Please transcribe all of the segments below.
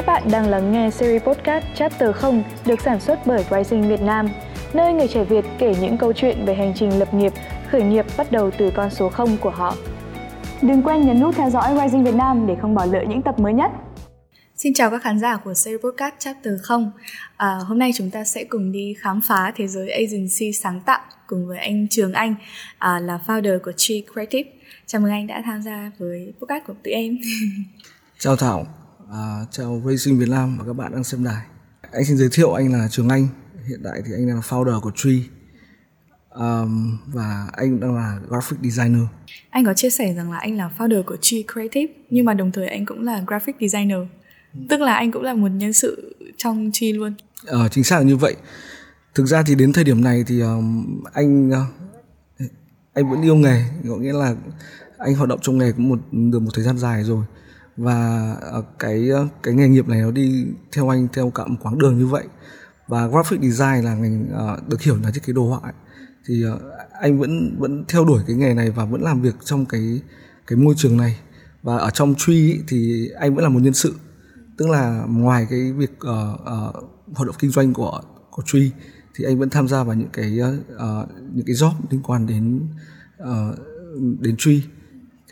Các bạn đang lắng nghe series podcast Chapter 0 được sản xuất bởi Rising Việt Nam, nơi người trẻ Việt kể những câu chuyện về hành trình lập nghiệp, khởi nghiệp bắt đầu từ con số 0 của họ. Đừng quên nhấn nút theo dõi Rising Việt Nam để không bỏ lỡ những tập mới nhất. Xin chào các khán giả của series podcast Chapter 0 à, Hôm nay chúng ta sẽ cùng đi khám phá thế giới agency sáng tạo cùng với anh Trường Anh à, là founder của Tree Creative Chào mừng anh đã tham gia với podcast của tụi em Chào Thảo, à, chào Racing Việt Nam và các bạn đang xem đài Anh xin giới thiệu anh là Trường Anh Hiện tại thì anh là founder của Tree um, và anh đang là graphic designer. Anh có chia sẻ rằng là anh là founder của Tree Creative nhưng mà đồng thời anh cũng là graphic designer. Tức là anh cũng là một nhân sự trong Tree luôn. Ờ, chính xác là như vậy. Thực ra thì đến thời điểm này thì um, anh uh, anh vẫn yêu nghề, có nghĩa là anh hoạt động trong nghề cũng một được một thời gian dài rồi và ờ, cái ờ, cái nghề nghiệp này nó đi theo anh theo cả một quãng đường như vậy. Và graphic design là ngành ờ, được hiểu là thiết kế đồ họa ấy. thì anh vẫn vẫn theo đuổi cái nghề này và vẫn làm việc trong cái cái môi trường này. Và ở trong truy thì anh vẫn là một nhân sự. Tức là ngoài cái việc uh, uh, hoạt động kinh doanh của của truy thì anh vẫn tham gia vào những cái uh, những cái job liên quan đến uh, đến truy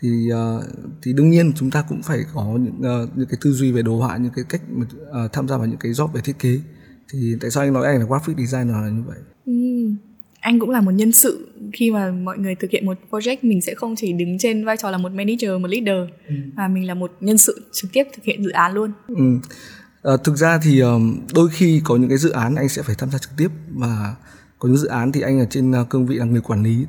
thì uh, thì đương nhiên chúng ta cũng phải có những uh, những cái tư duy về đồ họa những cái cách mà uh, tham gia vào những cái job về thiết kế thì tại sao anh nói anh là graphic designer là như vậy ừ. anh cũng là một nhân sự khi mà mọi người thực hiện một project mình sẽ không chỉ đứng trên vai trò là một manager một leader ừ. mà mình là một nhân sự trực tiếp thực hiện dự án luôn ừ. à, thực ra thì um, đôi khi có những cái dự án anh sẽ phải tham gia trực tiếp và có những dự án thì anh ở trên uh, cương vị là người quản lý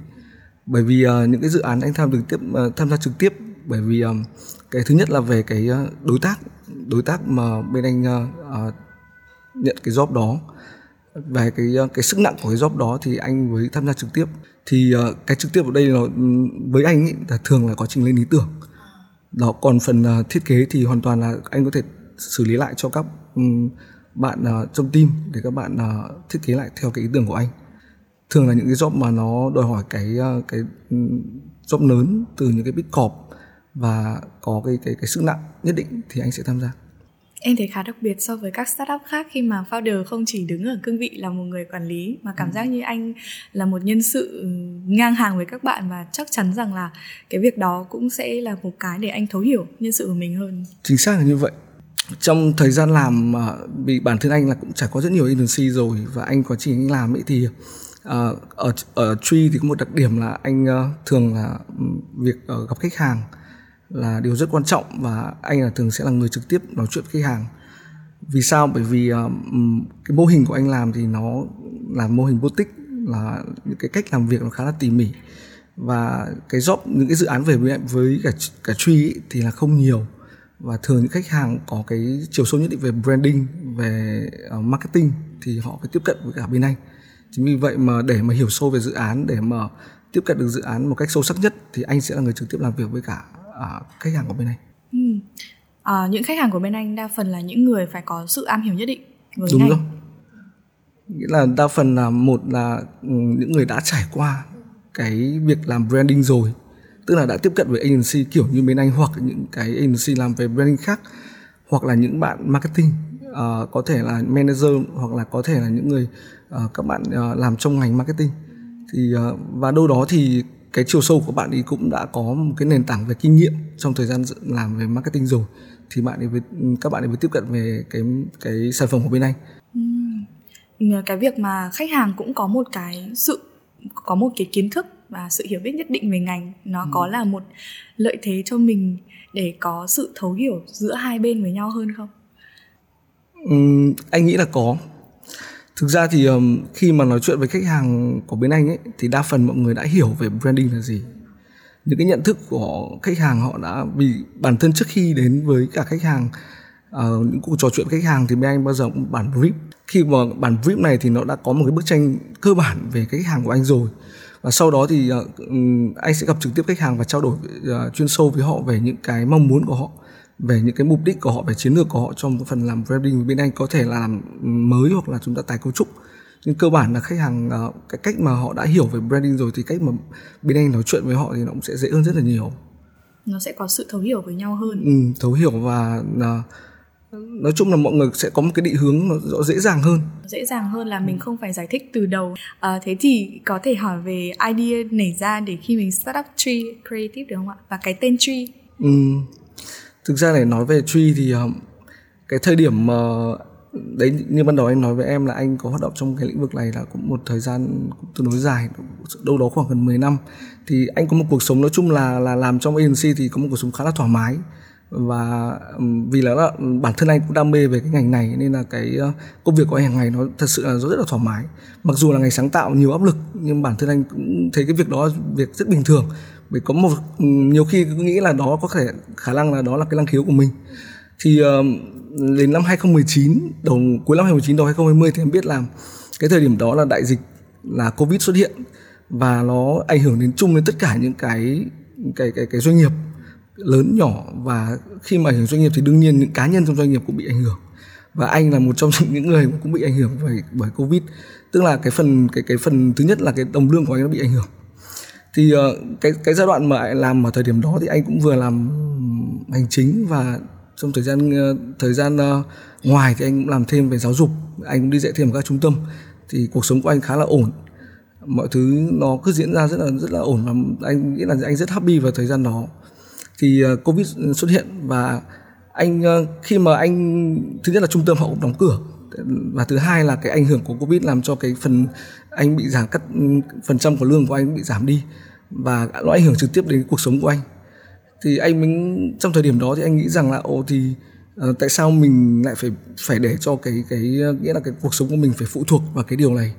bởi vì uh, những cái dự án anh tham trực tiếp uh, tham gia trực tiếp bởi vì um, cái thứ nhất là về cái uh, đối tác đối tác mà bên anh uh, uh, nhận cái job đó. Về cái cái sức nặng của cái job đó thì anh mới tham gia trực tiếp. Thì uh, cái trực tiếp ở đây là ừ, với anh ấy là thường là quá trình lên ý tưởng. Đó còn phần uh, thiết kế thì hoàn toàn là anh có thể xử lý lại cho các um, bạn uh, trong team để các bạn uh, thiết kế lại theo cái ý tưởng của anh thường là những cái job mà nó đòi hỏi cái uh, cái um, job lớn từ những cái big corp và có cái cái cái sức nặng nhất định thì anh sẽ tham gia Em thấy khá đặc biệt so với các startup khác khi mà founder không chỉ đứng ở cương vị là một người quản lý mà cảm ừ. giác như anh là một nhân sự ngang hàng với các bạn và chắc chắn rằng là cái việc đó cũng sẽ là một cái để anh thấu hiểu nhân sự của mình hơn. Chính xác là như vậy. Trong thời gian làm vì bản thân anh là cũng trải qua rất nhiều agency rồi và anh quá trình anh làm ấy thì Ờ, ở ở Truy thì có một đặc điểm là anh ờ, thường là ừ, việc ờ, gặp khách hàng là điều rất quan trọng và anh là thường sẽ là người trực tiếp nói chuyện với khách hàng. Vì sao? Bởi vì cái mô hình của anh làm thì nó là mô hình boutique là những cái cách làm việc nó khá là tỉ mỉ. Và cái job những cái dự án về với với cả cả truy thì là không nhiều. Và thường những khách hàng có cái chiều sâu nhất định về branding về uh, marketing thì họ phải tiếp cận với cả bên anh chính vì vậy mà để mà hiểu sâu về dự án để mà tiếp cận được dự án một cách sâu sắc nhất thì anh sẽ là người trực tiếp làm việc với cả uh, khách hàng của bên anh. Ừ. à, những khách hàng của bên anh đa phần là những người phải có sự am hiểu nhất định với đúng rồi. Nghĩa là đa phần là một là ừ, những người đã trải qua cái việc làm branding rồi tức là đã tiếp cận với agency kiểu như bên anh hoặc những cái agency làm về branding khác hoặc là những bạn marketing uh, có thể là manager hoặc là có thể là những người uh, các bạn uh, làm trong ngành marketing thì uh, và đâu đó thì cái chiều sâu của bạn ấy cũng đã có một cái nền tảng về kinh nghiệm trong thời gian làm về marketing rồi thì bạn ấy với các bạn ấy mới tiếp cận về cái cái sản phẩm của bên anh. Ừ. Cái việc mà khách hàng cũng có một cái sự có một cái kiến thức và sự hiểu biết nhất định về ngành nó ừ. có là một lợi thế cho mình để có sự thấu hiểu giữa hai bên với nhau hơn không? Anh nghĩ là có. Thực ra thì um, khi mà nói chuyện với khách hàng của bên anh ấy thì đa phần mọi người đã hiểu về branding là gì. Những cái nhận thức của khách hàng họ đã vì bản thân trước khi đến với cả khách hàng uh, những cuộc trò chuyện với khách hàng thì bên anh bao giờ cũng bản brief khi mà bản brief này thì nó đã có một cái bức tranh cơ bản về khách hàng của anh rồi. Và sau đó thì uh, anh sẽ gặp trực tiếp khách hàng và trao đổi uh, chuyên sâu với họ về những cái mong muốn của họ về những cái mục đích của họ về chiến lược của họ trong phần làm branding bên anh có thể là làm mới hoặc là chúng ta tái cấu trúc. Nhưng cơ bản là khách hàng ờ, cái cách mà họ đã hiểu về branding rồi thì cách mà bên anh nói chuyện với họ thì nó cũng sẽ dễ hơn rất là nhiều. Nó sẽ có sự thấu hiểu với nhau hơn. Ừ, thấu hiểu và uh, nói chung là mọi người sẽ có một cái định hướng nó rõ dễ dàng hơn. Dễ dàng hơn là mình không phải giải thích từ đầu. À, thế thì có thể hỏi về idea nảy ra để khi mình start up tree creative được không ạ? Và cái tên tree. Ừ thực ra để nói về truy thì ờ, cái thời điểm mà đấy, như ban đầu anh nói với em là anh có hoạt động trong cái lĩnh vực này là cũng một thời gian cũng tương đối dài, đâu đó khoảng gần 10 năm. Thì anh có một cuộc sống, nói chung là là làm trong agency thì có một cuộc sống khá là thoải mái và ừ, vì là ờ, bản thân anh cũng đam mê về cái ngành này nên là cái ờ, công việc của anh hàng ngày nó thật sự là rất là thoải mái. Mặc dù là ngành sáng tạo nhiều áp lực nhưng bản thân anh cũng thấy cái việc đó việc rất bình thường. Bởi có một ừ, nhiều khi cứ nghĩ là đó có thể khả năng là đó là cái năng khiếu của mình. Thì uh, đến năm 2019 đầu cuối năm 2019 đầu 2020 thì em biết là cái thời điểm đó là đại dịch là covid xuất hiện. Và nó ảnh hưởng đến chung đến tất cả những cái cái cái cái doanh nghiệp lớn nhỏ và khi mà ảnh hưởng doanh nghiệp thì đương nhiên những cá nhân trong doanh nghiệp cũng bị ảnh hưởng. Và anh là một trong những người cũng bị ảnh hưởng bởi bởi covid. Tức là cái phần, cái cái phần thứ nhất là cái đồng lương của anh nó bị ảnh hưởng. Thì ờ, cái cái giai đoạn mà anh làm ở thời điểm đó thì anh cũng vừa làm hành chính và trong thời gian ờ, thời gian ờ, ngoài thì anh cũng làm thêm về giáo dục, anh cũng đi dạy thêm ở các trung tâm. Thì cuộc sống của anh khá là ổn. Mọi thứ nó cứ diễn ra rất là rất là ổn và anh nghĩ là anh rất happy vào thời gian đó thì ờ, covid xuất hiện và anh ờ, khi mà anh thứ nhất là trung tâm họ cũng đóng cửa và thứ hai là cái ảnh hưởng của covid làm cho cái phần anh bị giảm cắt ừ, phần trăm của lương của anh bị giảm đi và nó ảnh hưởng trực tiếp đến cuộc sống của anh. Thì anh mình trong thời điểm đó thì anh nghĩ rằng là ồ thì uh, tại sao mình lại phải phải để cho cái cái nghĩa là cái cuộc sống của mình phải phụ thuộc vào cái điều này?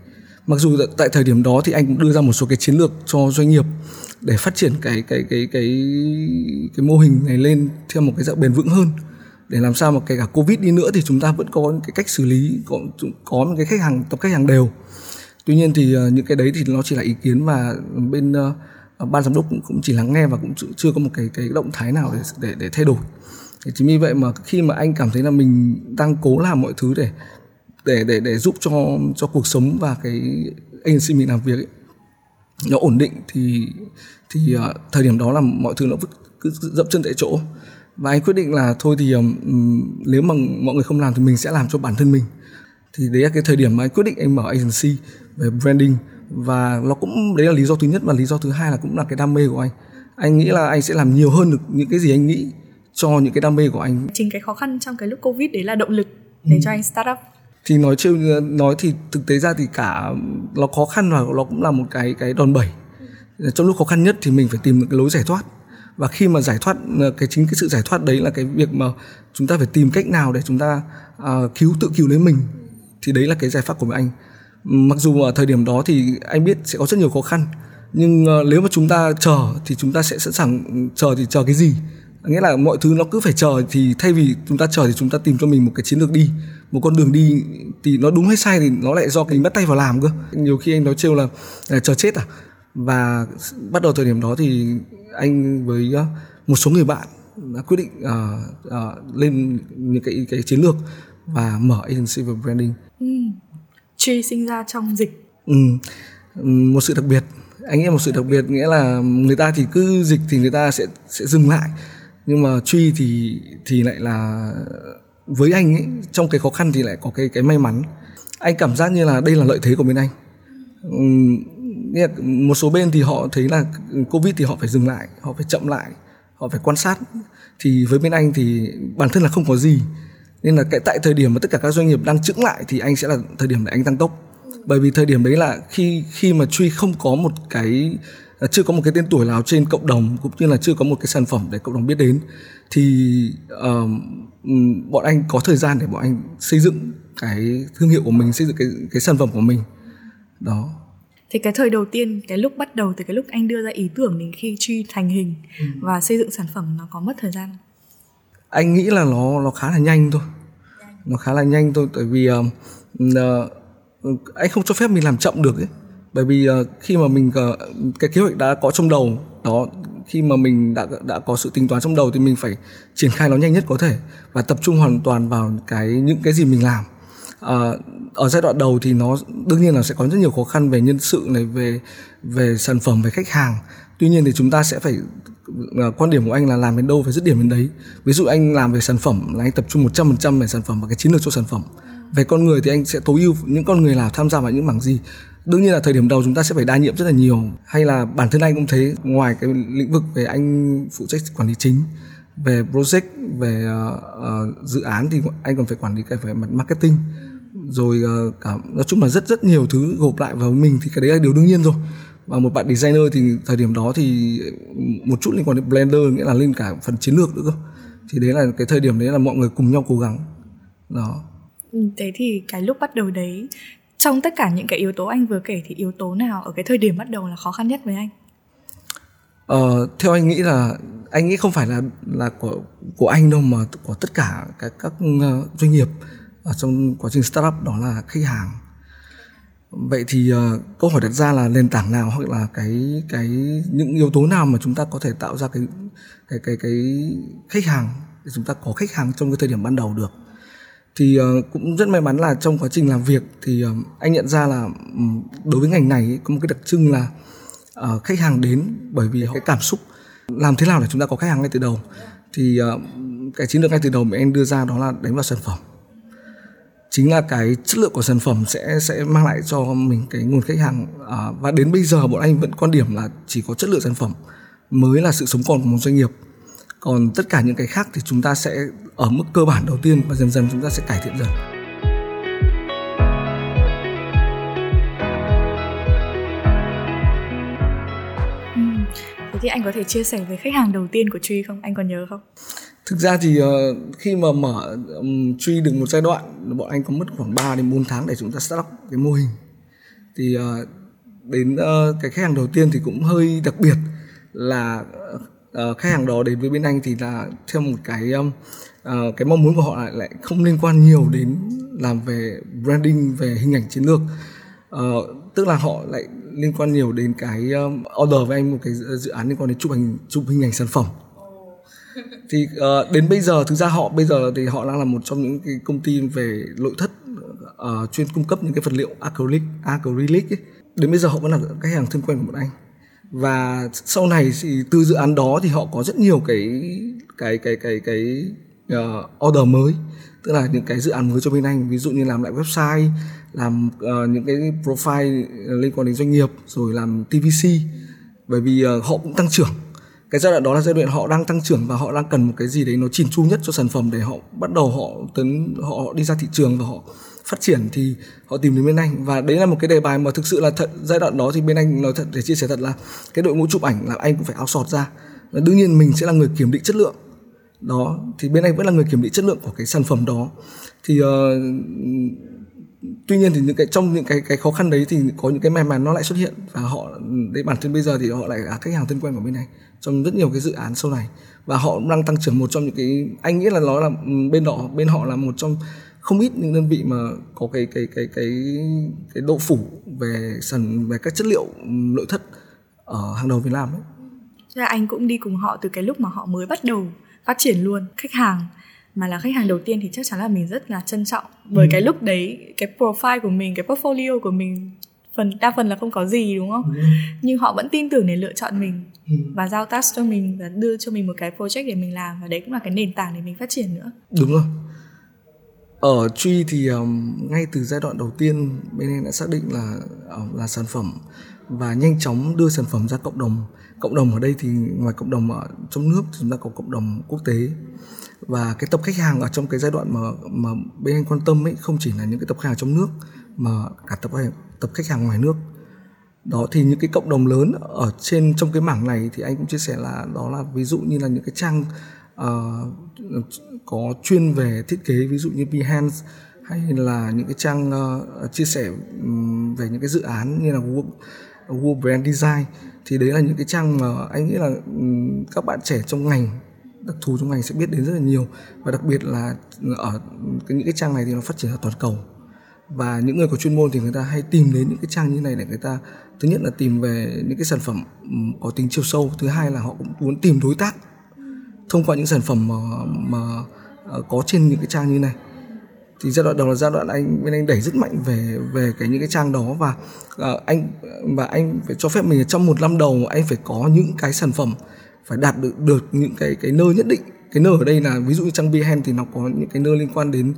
Mặc dù tại thời điểm đó thì anh cũng đưa ra một số cái chiến lược cho doanh nghiệp để phát triển cái cái cái cái cái mô hình này lên theo một cái dạng bền vững hơn. Để làm sao mà kể cả covid đi nữa thì chúng ta vẫn có cái cách xử lý có có một cái khách hàng tập khách hàng đều. Tuy nhiên thì ờ, những cái đấy thì nó chỉ là ý kiến và bên uh, ban giám đốc cũng, cũng chỉ lắng nghe và cũng chưa có một cái cái động thái nào để để để thay đổi. Thì chính vì vậy mà khi mà anh cảm thấy là mình đang cố làm mọi thứ để để để để giúp cho cho cuộc sống và cái agency mình làm việc ấy, nó ổn định thì thì uh, thời điểm đó là mọi thứ nó cứ dậm chân tại chỗ. Và anh quyết định là thôi thì um, nếu mà mọi người không làm thì mình sẽ làm cho bản thân mình. Thì đấy là cái thời điểm mà anh quyết định anh mở agency về branding. Và nó cũng đấy là lý do thứ nhất và lý do thứ hai là cũng là cái đam mê của anh. Anh nghĩ là anh sẽ làm nhiều hơn được những cái gì anh nghĩ cho những cái đam mê của anh. Chính cái khó khăn trong cái lúc covid đấy là động lực để ừ. cho anh start up thì nói trêu nói thì thực tế ra thì cả nó khó khăn và nó cũng là một cái cái đòn bẩy. Trong lúc khó khăn nhất thì mình phải tìm được cái lối giải thoát. Và khi mà giải thoát cái chính cái sự giải thoát đấy là cái việc mà chúng ta phải tìm cách nào để chúng ta uh, cứu tự cứu lấy mình. Thì đấy là cái giải pháp của anh. Mặc dù ở thời điểm đó thì anh biết sẽ có rất nhiều khó khăn. Nhưng uh, nếu mà chúng ta chờ thì chúng ta sẽ sẵn sàng chờ thì chờ cái gì? Nghĩa là mọi thứ nó cứ phải chờ thì thay vì chúng ta chờ thì chúng ta tìm cho mình một cái chiến lược đi một con đường đi thì nó đúng hay sai thì nó lại do mình bắt tay vào làm cơ nhiều khi anh nói trêu là, là chờ chết à và bắt đầu thời điểm đó thì anh với một số người bạn đã quyết định uh, uh, lên những cái cái chiến lược và mở agency về branding. Ừ. Truy sinh ra trong dịch. Ừ. Một sự đặc biệt. Anh nghĩ một sự đặc biệt nghĩa là người ta thì cứ dịch thì người ta sẽ sẽ dừng lại nhưng mà truy thì thì lại là, với anh ấy, trong cái khó khăn thì lại có cái cái may mắn. Anh cảm giác như là đây là lợi thế của bên anh. Một số bên thì họ thấy là covid thì họ phải dừng lại, họ phải chậm lại, họ phải quan sát. Thì với bên anh thì bản thân là không có gì. Nên là cái, tại thời điểm mà tất cả các doanh nghiệp đang chững lại thì anh sẽ là thời điểm để anh tăng tốc. Bởi vì thời điểm đấy là khi khi mà truy không có một cái chưa có một cái tên tuổi nào trên cộng đồng cũng như là chưa có một cái sản phẩm để cộng đồng biết đến. Thì uh, bọn anh có thời gian để bọn anh xây dựng cái thương hiệu của mình xây dựng cái cái sản phẩm của mình. Đó. Thì cái thời đầu tiên cái lúc bắt đầu từ cái lúc anh đưa ra ý tưởng đến khi truy thành hình ừ. và xây dựng sản phẩm nó có mất thời gian? Anh nghĩ là nó nó khá là nhanh thôi. Nó khá là nhanh thôi tại vì uh, uh, anh không cho phép mình làm chậm được ấy bởi vì uh, khi mà mình uh, cái kế hoạch đã có trong đầu đó khi mà mình đã đã có sự tính toán trong đầu thì mình phải triển khai nó nhanh nhất có thể và tập trung hoàn toàn vào cái những cái gì mình làm. Uh, ở giai đoạn đầu thì nó đương nhiên là sẽ có rất nhiều khó khăn về nhân sự này về về sản phẩm về khách hàng. Tuy nhiên thì chúng ta sẽ phải quan điểm của anh là làm đến đâu phải dứt điểm đến đấy. Ví dụ anh làm về sản phẩm là anh tập trung 100% về sản phẩm và cái chiến lược cho sản phẩm. Về con người thì anh sẽ tối ưu những con người nào tham gia vào những mảng gì? Đương nhiên là thời điểm đầu chúng ta sẽ phải đa nhiệm rất là nhiều. Hay là bản thân anh cũng thấy ngoài cái lĩnh vực về anh phụ trách quản lý chính về project về uh, uh, dự án thì anh còn phải quản lý cái về mặt marketing. Rồi uh, cả nói chung là rất rất nhiều thứ gộp lại vào mình thì cái đấy là điều đương nhiên rồi. Và một bạn designer thì thời điểm đó thì một chút liên quan đến blender nghĩa là lên cả phần chiến lược nữa cơ. Thì đấy là cái thời điểm đấy là mọi người cùng nhau cố gắng. Đó. Ừ, thế thì cái lúc bắt đầu đấy trong tất cả những cái yếu tố anh vừa kể thì yếu tố nào ở cái thời điểm bắt đầu là khó khăn nhất với anh? Ờ, theo anh nghĩ là anh nghĩ không phải là là của của anh đâu mà của tất cả các các ờ, doanh nghiệp ở trong quá trình startup đó là khách hàng. Vậy thì uh, câu hỏi đặt ra là nền tảng nào hoặc là cái cái những yếu tố nào mà chúng ta có thể tạo ra cái cái cái cái khách hàng để chúng ta có khách hàng trong cái thời điểm ban đầu được? Thì uh, cũng rất may mắn là trong quá trình làm việc thì uh, anh nhận ra là um, đối với ngành này có một cái đặc trưng là uh, khách hàng đến bởi vì cái cảm xúc. Làm thế nào để chúng ta có khách hàng ngay từ đầu? Thì uh, cái chiến lược ngay từ đầu mà em đưa ra đó là đánh vào sản phẩm. Chính là cái chất lượng của sản phẩm sẽ sẽ mang lại cho mình cái nguồn khách hàng à, và đến bây giờ bọn anh vẫn quan điểm là chỉ có chất lượng sản phẩm mới là sự sống còn của một doanh nghiệp. Còn tất cả những cái khác thì chúng ta sẽ ở mức cơ bản đầu tiên và dần dần chúng ta sẽ cải thiện dần ừ. Thế thì anh có thể chia sẻ về khách hàng đầu tiên của Truy không? Anh còn nhớ không? thực ra thì uh, khi mà mở um, truy được một giai đoạn bọn anh có mất khoảng 3 đến 4 tháng để chúng ta start up cái mô hình thì uh, đến uh, cái khách hàng đầu tiên thì cũng hơi đặc biệt là uh, khách hàng đó đến với bên anh thì là theo một cái um, uh, cái mong muốn của họ lại lại không liên quan nhiều đến làm về branding về hình ảnh chiến lược. Uh, tức là họ lại liên quan nhiều đến cái um, order với anh một cái dự án liên quan đến chụp hình chụp hình ảnh sản phẩm. Thì uh, đến bây giờ thực ra họ bây giờ thì họ đang là một trong những cái công ty về nội thất uh, chuyên cung cấp những cái vật liệu acrylic acrylic ấy. đến bây giờ họ vẫn là khách hàng thân quen của bọn anh. Và sau này thì từ dự án đó thì họ có rất nhiều cái cái cái cái cái uh, order mới tức là những cái dự án mới cho bên anh ví dụ như làm lại website làm uh, những cái profile liên quan đến doanh nghiệp rồi làm tvc bởi vì uh, họ cũng tăng trưởng. Cái giai đoạn đó là giai đoạn họ đang tăng trưởng và họ đang cần một cái gì đấy nó chỉn chu nhất cho sản phẩm để họ bắt đầu họ tấn họ đi ra thị trường và họ phát triển thì họ tìm đến bên anh. Và đấy là một cái đề bài mà thực sự là thật, giai đoạn đó thì bên anh nói thật để chia sẻ thật là cái đội ngũ chụp ảnh là anh cũng phải áo sọt ra. Và đương nhiên mình sẽ là người kiểm định chất lượng đó thì bên anh vẫn là người kiểm định chất lượng của cái sản phẩm đó. Thì uh, tuy nhiên thì những cái trong những cái cái khó khăn đấy thì có những cái may mắn nó lại xuất hiện và họ đấy bản thân bây giờ thì họ lại là khách hàng thân quen của bên này trong rất nhiều cái dự án sau này. Và họ đang tăng trưởng một trong những cái anh nghĩ là nó là ừ, bên đó bên họ là một trong không ít những đơn vị mà có cái cái cái cái cái độ phủ về sản về các chất liệu ừ, nội thất ở hàng đầu Việt Nam ấy. Thế là anh cũng đi cùng họ từ cái lúc mà họ mới bắt đầu phát triển luôn khách hàng. Mà là khách hàng đầu tiên thì chắc chắn là mình rất là trân trọng. Bởi ừ. cái lúc đấy cái profile của mình cái portfolio của mình phần đa phần là không có gì đúng không? Ừ. nhưng họ vẫn tin tưởng để lựa chọn mình ừ. và giao task cho mình và đưa cho mình một cái project để mình làm. Và đấy cũng là cái nền tảng để mình phát triển nữa. Đúng rồi. Ở truy thì um, ngay từ giai đoạn đầu tiên bên em đã xác định là uh, là sản phẩm và nhanh chóng đưa sản phẩm ra cộng đồng cộng đồng ở đây thì ngoài cộng đồng ở trong nước thì chúng ta có cộng đồng quốc tế. Và cái tập khách hàng ở trong cái giai đoạn mà mà bên anh quan tâm ấy không chỉ là những cái tập khách hàng trong nước mà cả tập tập khách hàng ngoài nước. Đó thì những cái cộng đồng lớn ở trên trong cái mảng này thì anh cũng chia sẻ là đó là ví dụ như là những cái trang uh, có chuyên về thiết kế ví dụ như Behance hay là những cái trang uh, chia sẻ um, về những cái dự án như là Google, Google Brand Design thì đấy là những cái trang mà anh nghĩ là các bạn trẻ trong ngành đặc thù trong ngành sẽ biết đến rất là nhiều. Và đặc biệt là ở cái, những cái trang này thì nó phát triển ở toàn cầu. Và những người có chuyên môn thì người ta hay tìm đến những cái trang như này để người ta thứ nhất là tìm về những cái sản phẩm có tính chiều sâu thứ hai là họ cũng muốn tìm đối tác thông qua những sản phẩm mà, mà ờ, có trên những cái trang như này thì giai đoạn đầu là giai đoạn anh bên anh đẩy rất mạnh về về cái những cái trang đó và uh, anh và anh phải cho phép mình trong một năm đầu anh phải có những cái sản phẩm phải đạt được được những cái cái nơi nhất định. Cái nơi ở đây là ví dụ như trang Behance thì nó có những cái nơi liên quan đến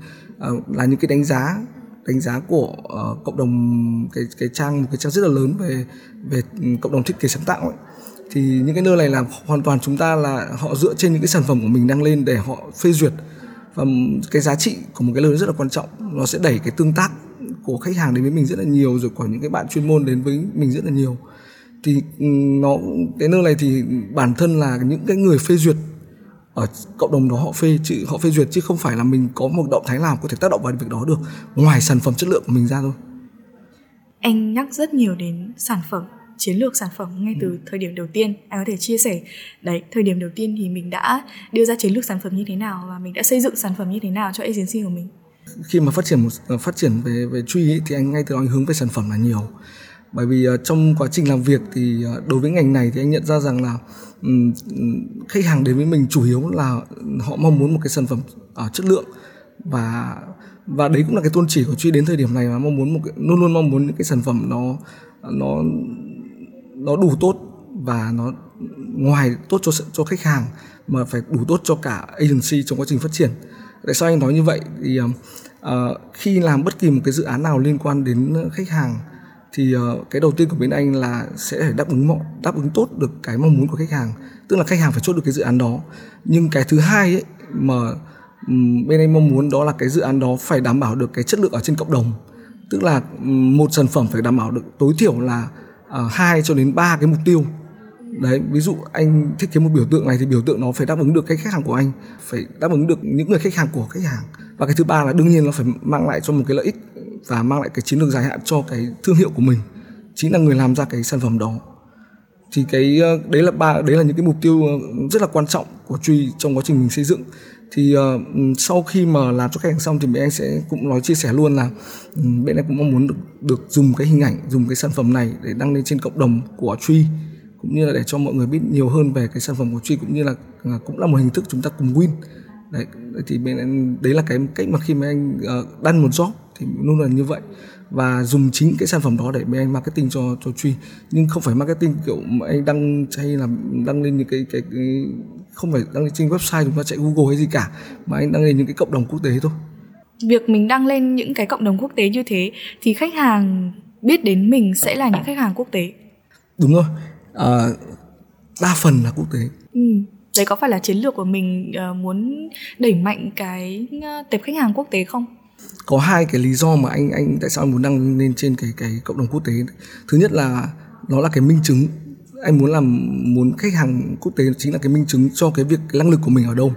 uh, là những cái đánh giá đánh giá của uh, cộng đồng cái cái trang một cái trang rất là lớn về về ừ, cộng đồng thiết kế sáng tạo ấy. Thì những cái nơi này là hoàn toàn chúng ta là họ dựa trên những cái sản phẩm của mình đăng lên để họ phê duyệt và cái giá trị của một cái lời rất là quan trọng. Nó sẽ đẩy cái tương tác của khách hàng đến với mình rất là nhiều, rồi của những cái bạn chuyên môn đến với mình rất là nhiều. Thì ừ, nó cái nơi này thì bản thân là những cái người phê duyệt ở cộng đồng đó họ phê chứ họ phê duyệt, chứ không phải là mình có một động thái nào có thể tác động vào việc đó được. Ngoài sản phẩm chất lượng của mình ra thôi. Anh nhắc rất nhiều đến sản phẩm chiến lược sản phẩm ngay từ ừ. thời điểm đầu tiên anh có thể chia sẻ? Đấy thời điểm đầu tiên thì mình đã đưa ra chiến lược sản phẩm như thế nào và mình đã xây dựng sản phẩm như thế nào cho agency của mình? Khi mà phát triển một phát triển về về truy ấy, thì anh ngay từ đó anh hướng về sản phẩm là nhiều. Bởi vì uh, trong quá trình làm việc thì uh, đối với ngành này thì anh nhận ra rằng là um, khách hàng đến với mình chủ yếu là họ mong muốn một cái sản phẩm uh, chất lượng. Và và đấy cũng là cái tôn chỉ của truy đến thời điểm này là mong muốn một cái, luôn luôn mong muốn những cái sản phẩm nó nó nó đủ tốt và nó ngoài tốt cho cho khách hàng mà phải đủ tốt cho cả agency trong quá trình phát triển. Tại sao anh nói như vậy? Thì uh, khi làm bất kỳ một cái dự án nào liên quan đến khách hàng thì uh, cái đầu tiên của bên anh là sẽ phải đáp ứng mọi đáp ứng tốt được cái mong muốn của khách hàng tức là khách hàng phải chốt được cái dự án đó. Nhưng cái thứ hai ấy mà um, bên anh mong muốn đó là cái dự án đó phải đảm bảo được cái chất lượng ở trên cộng đồng. Tức là một sản phẩm phải đảm bảo được tối thiểu là uh, hai cho đến ba cái mục tiêu. Đấy ví dụ anh thiết kế một biểu tượng này thì biểu tượng nó phải đáp ứng được cái khách hàng của anh phải đáp ứng được những người khách hàng của khách hàng. Và cái thứ ba là đương nhiên nó phải mang lại cho một cái lợi ích và mang lại cái chiến lược dài hạn cho cái thương hiệu của mình chính là người làm ra cái sản phẩm đó. Thì cái ờ, đấy là ba đấy là những cái mục tiêu ờ, rất là quan trọng của truy trong quá trình mình xây dựng thì uh, sau khi mà làm cho khách hàng xong thì bên anh sẽ cũng nói chia sẻ luôn là um, bên em cũng mong muốn được, được dùng cái hình ảnh dùng cái sản phẩm này để đăng lên trên cộng đồng của truy cũng như là để cho mọi người biết nhiều hơn về cái sản phẩm của truy cũng như là uh, cũng là một hình thức chúng ta cùng win. Đấy thì bên anh đấy là cái cách mà khi mà anh uh, đăng một job thì luôn là như vậy. Và dùng chính cái sản phẩm đó để bên anh marketing cho cho truy. Nhưng không phải marketing kiểu mà anh đăng hay là đăng lên những cái cái, cái không phải đăng lên trên website chúng ta chạy google hay gì cả mà anh đăng lên những cái cộng đồng quốc tế thôi. Việc mình đăng lên những cái cộng đồng quốc tế như thế thì khách hàng biết đến mình sẽ là những khách hàng quốc tế. Đúng rồi. À, đa phần là quốc tế. Ừ. đấy có phải là chiến lược của mình uh, muốn đẩy mạnh cái uh, tệp khách hàng quốc tế không? Có hai cái lý do mà anh anh tại sao anh muốn đăng lên trên cái cái cộng đồng quốc tế. Thứ nhất là nó là cái minh chứng anh muốn làm muốn khách hàng quốc tế chính là cái minh chứng cho cái việc cái năng lực của mình ở đâu.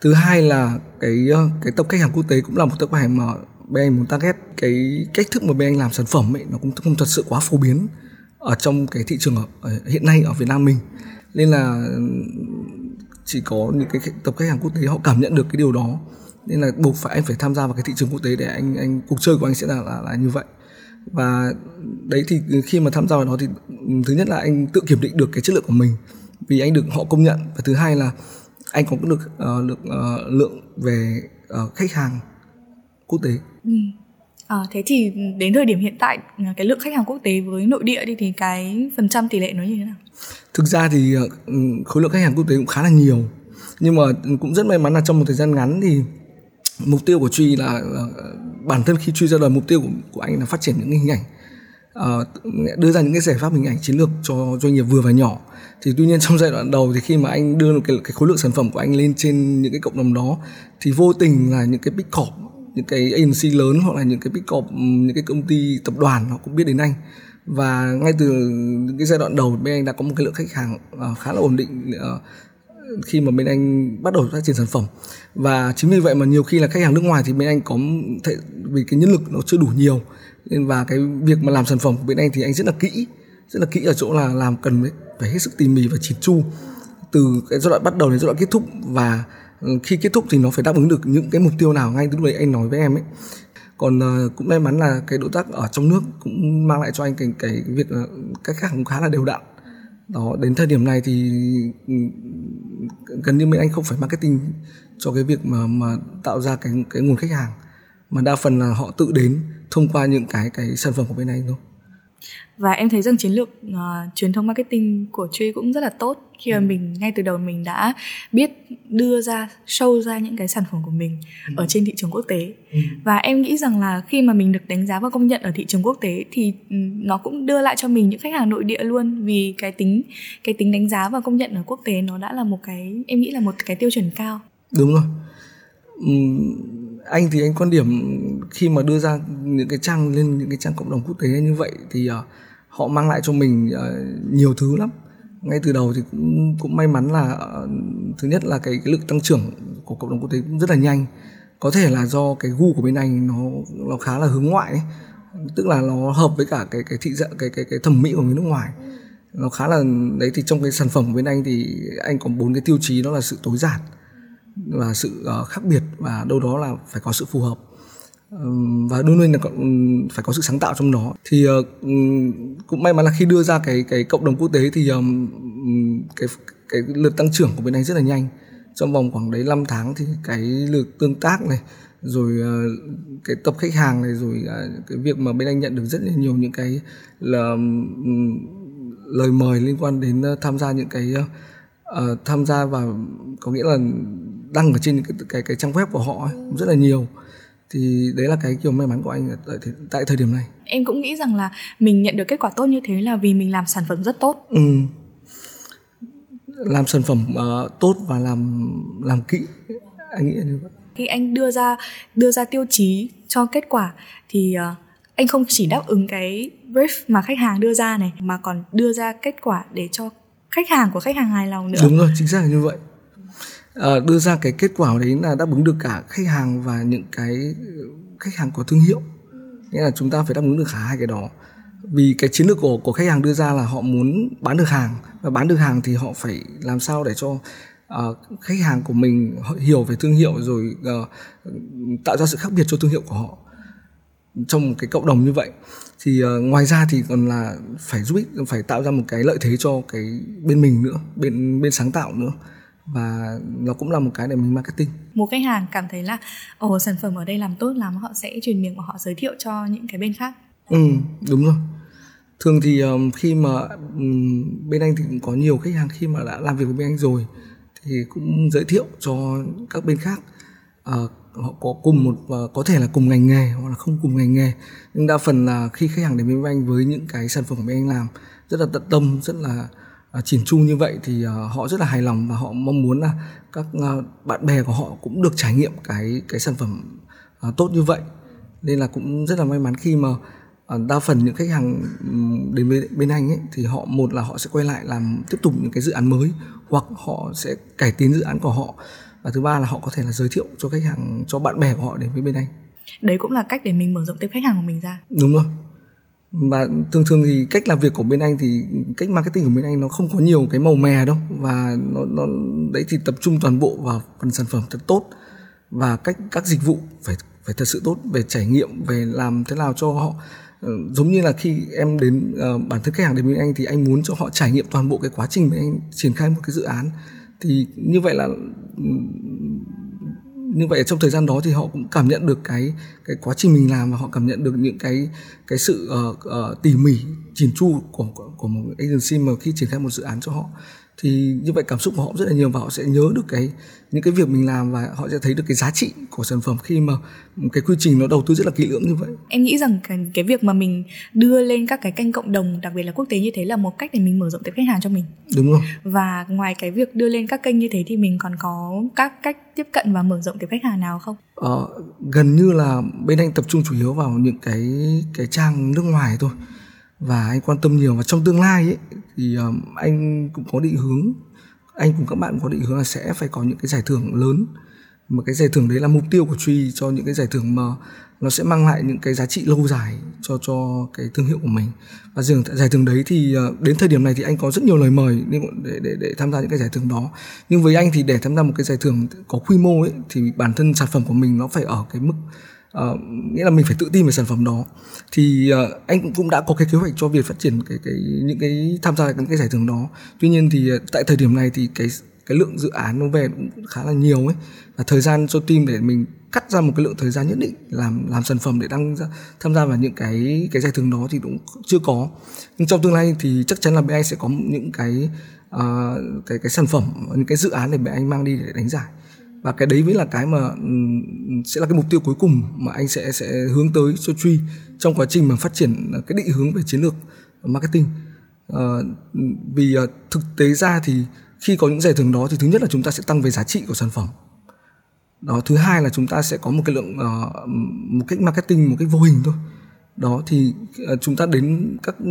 Thứ hai là cái ờ, cái tập khách hàng quốc tế cũng là một tập khách hàng mà bên anh muốn target. Cái cách thức mà bên anh làm sản phẩm ấy nó cũng không thật sự quá phổ biến ở trong cái thị trường ở, ở hiện nay ở Việt Nam mình. Nên là chỉ có những cái tập khách hàng quốc tế họ cảm nhận được cái điều đó. Nên là buộc phải anh phải tham gia vào cái thị trường quốc tế để anh anh cuộc chơi của anh sẽ là là, là như vậy và đấy thì khi mà tham gia vào đó thì thứ nhất là anh tự kiểm định được cái chất lượng của mình vì anh được họ công nhận và thứ hai là anh có được uh, được uh, lượng về uh, khách hàng quốc tế. Ừ. À, thế thì đến thời điểm hiện tại cái lượng khách hàng quốc tế với nội địa đi thì cái phần trăm tỷ lệ nó như thế nào? Thực ra thì uh, khối lượng khách hàng quốc tế cũng khá là nhiều nhưng mà cũng rất may mắn là trong một thời gian ngắn thì mục tiêu của truy là, là bản thân khi truy ra đời mục tiêu của, của anh là phát triển những hình ảnh uh, đưa ra những cái giải pháp hình ảnh chiến lược cho doanh nghiệp vừa và nhỏ. Thì tuy nhiên trong giai đoạn đầu thì khi mà anh đưa cái, cái khối lượng sản phẩm của anh lên trên những cái cộng đồng đó thì vô tình là những cái big corp những cái agency lớn hoặc là những cái big corp những cái công ty tập đoàn họ cũng biết đến anh. Và ngay từ những cái giai đoạn đầu bên anh đã có một cái lượng khách hàng uh, khá là ổn định uh, khi mà bên anh bắt đầu phát triển sản phẩm. Và chính vì vậy mà nhiều khi là khách hàng nước ngoài thì bên anh có thể vì cái nhân lực nó chưa đủ nhiều nên và cái việc mà làm sản phẩm của bên anh thì anh rất là kỹ rất là kỹ ở chỗ là làm cần phải hết sức tỉ mỉ và chỉn chu. Từ cái giai đoạn bắt đầu đến giai đoạn kết thúc và ừ, khi kết thúc thì nó phải đáp ứng được những cái mục tiêu nào ngay từ lúc đấy anh nói với em ấy. Còn uh, cũng may mắn là cái đối tác ở trong nước cũng mang lại cho anh cái cái, việc các khách hàng cũng khá là đều đặn. Đó đến thời điểm này thì ừ, gần như bên anh không phải marketing cho cái việc mà mà tạo ra cái cái nguồn khách hàng, mà đa phần là họ tự đến thông qua những cái cái sản phẩm của bên anh thôi và em thấy rằng chiến lược uh, truyền thông marketing của Truy cũng rất là tốt khi mà ừ. mình ngay từ đầu mình đã biết đưa ra show ra những cái sản phẩm của mình ừ. ở trên thị trường quốc tế ừ. và em nghĩ rằng là khi mà mình được đánh giá và công nhận ở thị trường quốc tế thì ừ, nó cũng đưa lại cho mình những khách hàng nội địa luôn vì cái tính cái tính đánh giá và công nhận ở quốc tế nó đã là một cái em nghĩ là một cái tiêu chuẩn cao đúng rồi anh thì anh quan điểm khi mà đưa ra những cái trang lên những cái trang cộng đồng quốc tế như vậy thì uh, họ mang lại cho mình uh, nhiều thứ lắm. Ngay từ đầu thì cũng, cũng may mắn là uh, thứ nhất là cái, cái lực tăng trưởng của cộng đồng quốc tế cũng rất là nhanh. Có thể là do cái gu của bên anh nó nó khá là hướng ngoại ấy. tức là nó hợp với cả cái cái thị dạng cái cái cái thẩm mỹ của người nước ngoài. Nó khá là đấy thì trong cái sản phẩm của bên anh thì anh có bốn cái tiêu chí đó là sự tối giản và sự uh, khác biệt và đâu đó là phải có sự phù hợp. Và luôn luôn là phải có sự sáng tạo trong đó. Thì ờ, cũng may mắn là khi đưa ra cái cái cộng đồng quốc tế thì cái cái lượt tăng trưởng của bên anh rất là nhanh. Trong vòng khoảng đấy 5 tháng thì cái lượt tương tác này rồi ờ, cái tập khách hàng này rồi cái việc mà bên anh nhận được rất là nhiều những cái là lời mời liên quan đến tham gia những cái uh, tham gia và có nghĩa là đăng ở trên cái cái, cái trang web của họ ấy, rất là nhiều. Thì đấy là cái kiểu may mắn của anh tại, tại thời điểm này. Em cũng nghĩ rằng là mình nhận được kết quả tốt như thế là vì mình làm sản phẩm rất tốt. Ừ. làm sản phẩm uh, tốt và làm làm kỹ. Anh nghĩ như vậy. Khi anh đưa ra đưa ra tiêu chí cho kết quả thì uh, anh không chỉ đáp ứng cái brief mà khách hàng đưa ra này mà còn đưa ra kết quả để cho khách hàng của khách hàng hài lòng nữa. Đúng rồi chính xác là như vậy Ờ, đưa ra cái kết quả đấy là đáp ứng được cả khách hàng và những cái khách hàng có thương hiệu. Nghĩa là chúng ta phải đáp ứng được cả hai cái đó. Vì cái chiến lược của của khách hàng đưa ra là họ muốn bán được hàng và bán được hàng thì họ phải làm sao để cho uh, khách hàng của mình hiểu về thương hiệu rồi uh, tạo ra sự khác biệt cho thương hiệu của họ trong một cái cộng đồng như vậy. Thì uh, ngoài ra thì còn là phải giúp ích phải tạo ra một cái lợi thế cho cái bên mình nữa bên bên sáng tạo nữa và nó cũng là một cái để mình marketing. Một khách hàng cảm thấy là ồ sản phẩm ở đây làm tốt lắm họ sẽ truyền miệng và họ giới thiệu cho những cái bên khác. Ừ đúng rồi. Thường thì um, khi mà um, bên anh thì cũng có nhiều khách hàng khi mà đã làm việc với bên anh rồi thì cũng giới thiệu cho các bên khác. Uh, họ có cùng một uh, có thể là cùng ngành nghề hoặc là không cùng ngành nghề. Nhưng đa phần là khi khách hàng đến với anh với những cái sản phẩm của bên anh làm rất là tận tâm rất là chỉn chu như vậy thì à, họ rất là hài lòng và họ mong muốn là các à, bạn bè của họ cũng được trải nghiệm cái cái sản phẩm tốt như vậy. Nên là cũng rất là may mắn khi mà đa phần những khách hàng đến bên, bên anh ấy thì họ một là họ sẽ quay lại làm tiếp tục những cái dự án mới hoặc họ sẽ cải tiến dự án của họ và thứ ba là họ có thể là giới thiệu cho khách hàng cho bạn bè của họ đến với bên anh. Đấy cũng là cách để mình mở rộng tiếp khách hàng của mình ra. Đúng rồi và thường thường thì cách làm việc của bên anh thì cách marketing của bên anh nó không có nhiều cái màu mè đâu. Và nó nó đấy thì tập trung toàn bộ vào phần sản phẩm thật tốt. Và cách các dịch vụ phải phải thật sự tốt về trải nghiệm về làm thế nào cho họ ờ, giống như là khi em đến uh, bản thân khách hàng đến bên anh thì anh muốn cho họ trải nghiệm toàn bộ cái quá trình mà anh triển khai một cái dự án. Thì như vậy là như vậy trong thời gian đó thì họ cũng cảm nhận được cái cái quá trình mình làm và họ cảm nhận được những cái cái sự uh, uh, tỉ mỉ chỉn chu của, của một agency mà khi triển khai một dự án cho họ thì như vậy cảm xúc của họ rất là nhiều và họ sẽ nhớ được cái những cái việc mình làm và họ sẽ thấy được cái giá trị của sản phẩm khi mà cái quy trình nó đầu tư rất là kỹ lưỡng như vậy. Em nghĩ rằng cái, cái việc mà mình đưa lên các cái kênh cộng đồng đặc biệt là quốc tế như thế là một cách để mình mở rộng tiếp khách hàng cho mình. Đúng rồi. Và ngoài cái việc đưa lên các kênh như thế thì mình còn có các cách tiếp cận và mở rộng tiếp khách hàng nào không? Ờ, gần như là bên anh tập trung chủ yếu vào những cái cái trang nước ngoài thôi và anh quan tâm nhiều. Và trong tương lai ấy thì um, anh cũng có định hướng anh cùng các bạn có định hướng là sẽ phải có những cái giải thưởng lớn. Mà cái giải thưởng đấy là mục tiêu của truy cho những cái giải thưởng mà nó sẽ mang lại những cái giá trị lâu dài cho cho cái thương hiệu của mình. Và dường giải thưởng đấy thì ờ, đến thời điểm này thì anh có rất nhiều lời mời để để, để tham gia những cái giải thưởng đó. Nhưng với anh thì để tham gia một cái giải thưởng có quy mô ấy thì bản thân sản phẩm của mình nó phải ở cái mức uh, nghĩa là mình phải tự tin về sản phẩm đó. Thì uh, anh cũng cũng đã có cái kế hoạch cho việc phát triển cái cái những cái tham gia những cái giải thưởng đó. Tuy nhiên thì uh, tại thời điểm này thì cái cái lượng dự án nó về cũng khá là nhiều ấy. Và thời gian cho team để mình cắt ra một cái lượng thời gian nhất định làm làm sản phẩm để đăng ra, tham gia vào những cái cái giải thưởng đó thì cũng chưa có. Nhưng trong tương lai thì chắc chắn là bên anh sẽ có những cái uh, cái cái sản phẩm những cái dự án để bên anh mang đi để đánh giải và cái đấy mới là cái mà ừ, sẽ là cái mục tiêu cuối cùng mà anh sẽ sẽ hướng tới cho truy trong quá trình mà phát triển cái định hướng về chiến lược marketing. À, vì à, thực tế ra thì khi có những giải thưởng đó thì thứ nhất là chúng ta sẽ tăng về giá trị của sản phẩm. Đó thứ hai là chúng ta sẽ có một cái lượng uh, một cách marketing một cách vô hình thôi. Đó thì uh, chúng ta đến các ừ,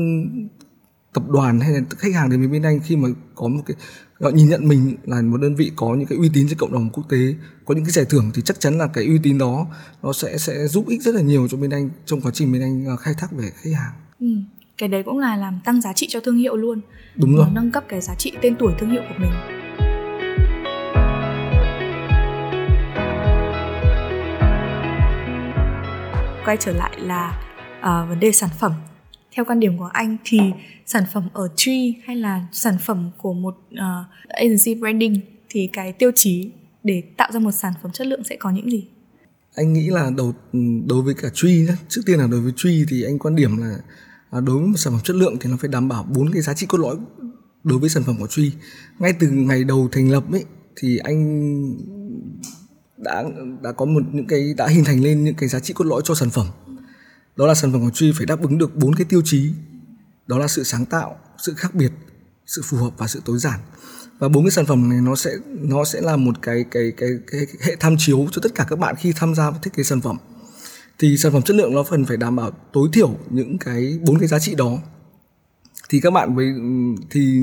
tập đoàn hay là khách hàng đến với bên anh khi mà có một cái họ nhìn nhận mình là một đơn vị có những cái uy tín trên cộng đồng quốc tế có những cái giải thưởng thì chắc chắn là cái uy tín đó nó sẽ sẽ giúp ích rất là nhiều cho bên anh trong quá trình bên anh ờ, khai thác về khách hàng. Ừ. cái đấy cũng là làm tăng giá trị cho thương hiệu luôn. Đúng rồi. nâng cấp cái giá trị tên tuổi thương hiệu của mình. Quay trở lại là uh, vấn đề sản phẩm theo quan điểm của anh thì sản phẩm ở Tree hay là sản phẩm của một uh, agency branding thì cái tiêu chí để tạo ra một sản phẩm chất lượng sẽ có những gì? Anh nghĩ là đầu ừ, đối với cả Tree nhé, trước tiên là đối với Tree thì anh quan điểm là à, đối với một sản phẩm chất lượng thì nó phải đảm bảo bốn cái giá trị cốt lõi đối với sản phẩm của Tree. Ngay từ ngày đầu thành lập ấy thì anh đã đã có một những cái đã hình thành lên những cái giá trị cốt lõi cho sản phẩm đó là sản phẩm của truy phải đáp ứng được bốn cái tiêu chí. Đó là sự sáng tạo sự khác biệt sự phù hợp và sự tối giản. Và bốn cái sản phẩm này nó sẽ nó sẽ là một cái cái cái, cái, cái hệ tham chiếu cho tất cả các bạn khi tham gia vào thiết kế sản phẩm. Thì sản phẩm chất lượng nó phần phải đảm bảo tối thiểu những cái bốn cái giá trị đó. Thì các bạn với thì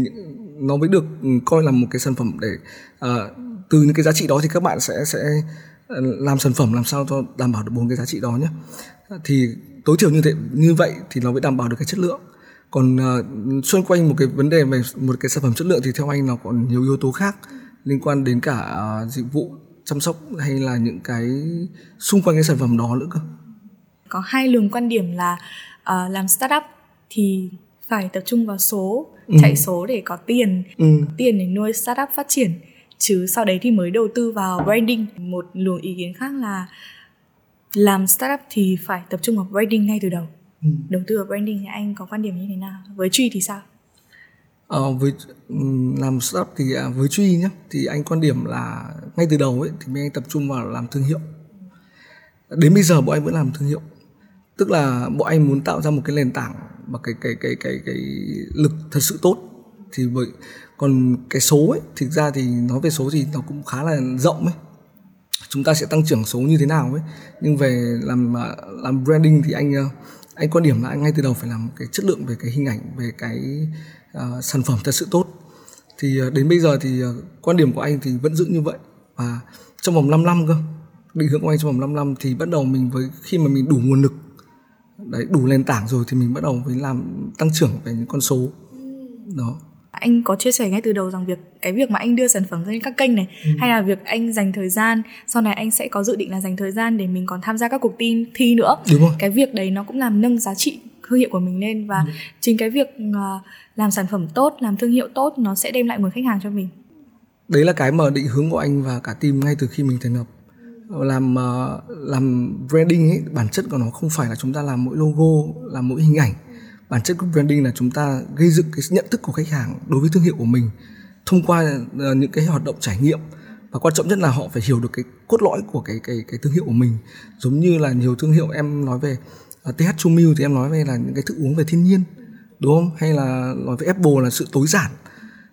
nó mới được coi là một cái sản phẩm để uh, từ những cái giá trị đó thì các bạn sẽ sẽ à, làm sản phẩm làm sao cho đảm bảo được bốn cái giá trị đó nhé. Thì tối thiểu như thế như vậy thì nó mới đảm bảo được cái chất lượng còn uh, xoay quanh một cái vấn đề về một cái sản phẩm chất lượng thì theo anh nó còn nhiều yếu tố khác liên quan đến cả uh, dịch vụ chăm sóc hay là những cái xung quanh cái sản phẩm đó nữa cơ có hai luồng quan điểm là uh, làm startup thì phải tập trung vào số ừ. chạy số để có tiền ừ. tiền để nuôi startup phát triển chứ sau đấy thì mới đầu tư vào branding một luồng ý kiến khác là làm startup thì phải tập trung vào branding ngay từ đầu. Ừ. đầu tư vào branding thì anh có quan điểm như thế nào? Với truy thì sao? Ờ, với làm startup thì à, với truy nhé thì anh quan điểm là ngay từ đầu ấy thì mình anh tập trung vào làm thương hiệu. Đến bây giờ bọn anh vẫn làm thương hiệu. Tức là bọn anh muốn tạo ra một cái nền tảng và cái cái cái cái cái lực thật sự tốt. Thì bởi còn cái số ấy thực ra thì nói về số thì nó cũng khá là rộng ấy chúng ta sẽ tăng trưởng số như thế nào ấy. Nhưng về làm à, làm branding thì anh à, anh quan điểm là anh ngay từ đầu phải làm cái chất lượng về cái hình ảnh về cái uh, sản phẩm thật sự tốt. Thì uh, đến bây giờ thì uh, quan điểm của anh thì vẫn giữ như vậy. Và trong vòng 5 năm cơ định hướng của anh trong vòng 5 năm thì bắt đầu mình với khi mà mình đủ nguồn lực đấy đủ nền tảng rồi thì mình bắt đầu với làm tăng trưởng về những con số. Đó anh có chia sẻ ngay từ đầu rằng việc cái việc mà anh đưa sản phẩm lên các kênh này ừ. hay là việc anh dành thời gian sau này anh sẽ có dự định là dành thời gian để mình còn tham gia các cuộc thi thi nữa Đúng rồi. cái việc đấy nó cũng làm nâng giá trị thương hiệu của mình lên và ừ. chính cái việc uh, làm sản phẩm tốt làm thương hiệu tốt nó sẽ đem lại nguồn khách hàng cho mình đấy là cái mà định hướng của anh và cả team ngay từ khi mình thành lập làm uh, làm branding ấy bản chất của nó không phải là chúng ta làm mỗi logo làm mỗi hình ảnh bản chất của branding là chúng ta gây dựng cái nhận thức của khách hàng đối với thương hiệu của mình thông qua ờ, những cái hoạt động trải nghiệm. Và quan trọng nhất là họ phải hiểu được cái cốt lõi của cái cái cái thương hiệu của mình. Giống như là nhiều thương hiệu em nói về uh, TH Chumil thì em nói về là những cái thức uống về thiên nhiên đúng không? Hay là nói về Apple là sự tối giản.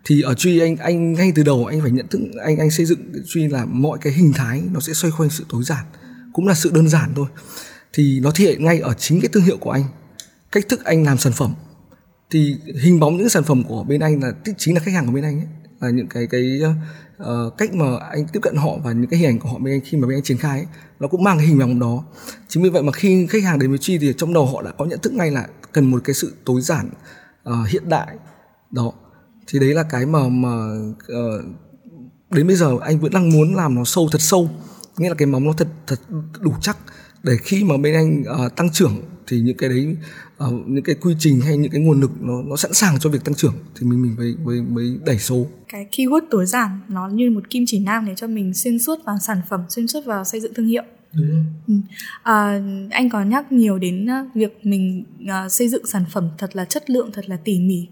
Thì ở truy anh anh ngay từ đầu anh phải nhận thức anh anh xây dựng truy là mọi cái hình thái nó sẽ xoay quanh sự tối giản cũng là sự đơn giản thôi. Thì nó thể hiện ngay ở chính cái thương hiệu của anh cách thức anh làm sản phẩm. Thì hình bóng những sản phẩm của bên anh là chính là khách hàng của bên anh ấy là những cái cái uh, cách mà anh tiếp cận họ và những cái hình ảnh của họ bên anh khi mà bên anh triển khai ấy, nó cũng mang cái hình bóng đó. Chính vì vậy mà khi khách hàng đến với chi thì trong đầu họ đã có nhận thức ngay là cần một cái sự tối giản uh, hiện đại đó. Thì đấy là cái mà mà uh, đến bây giờ anh vẫn đang muốn làm nó sâu thật sâu nghĩa là cái móng nó thật thật đủ chắc để khi mà bên anh uh, tăng trưởng thì những cái đấy uh, những cái quy trình hay những cái nguồn lực nó nó sẵn sàng cho việc tăng trưởng thì mình mình mới mới mới đẩy số. Cái keyword tối giản nó như một kim chỉ nam để cho mình xuyên suốt vào sản phẩm xuyên suốt vào xây dựng thương hiệu. Đúng ừ. à, anh có nhắc nhiều đến việc mình uh, xây dựng sản phẩm thật là chất lượng thật là tỉ mỉ.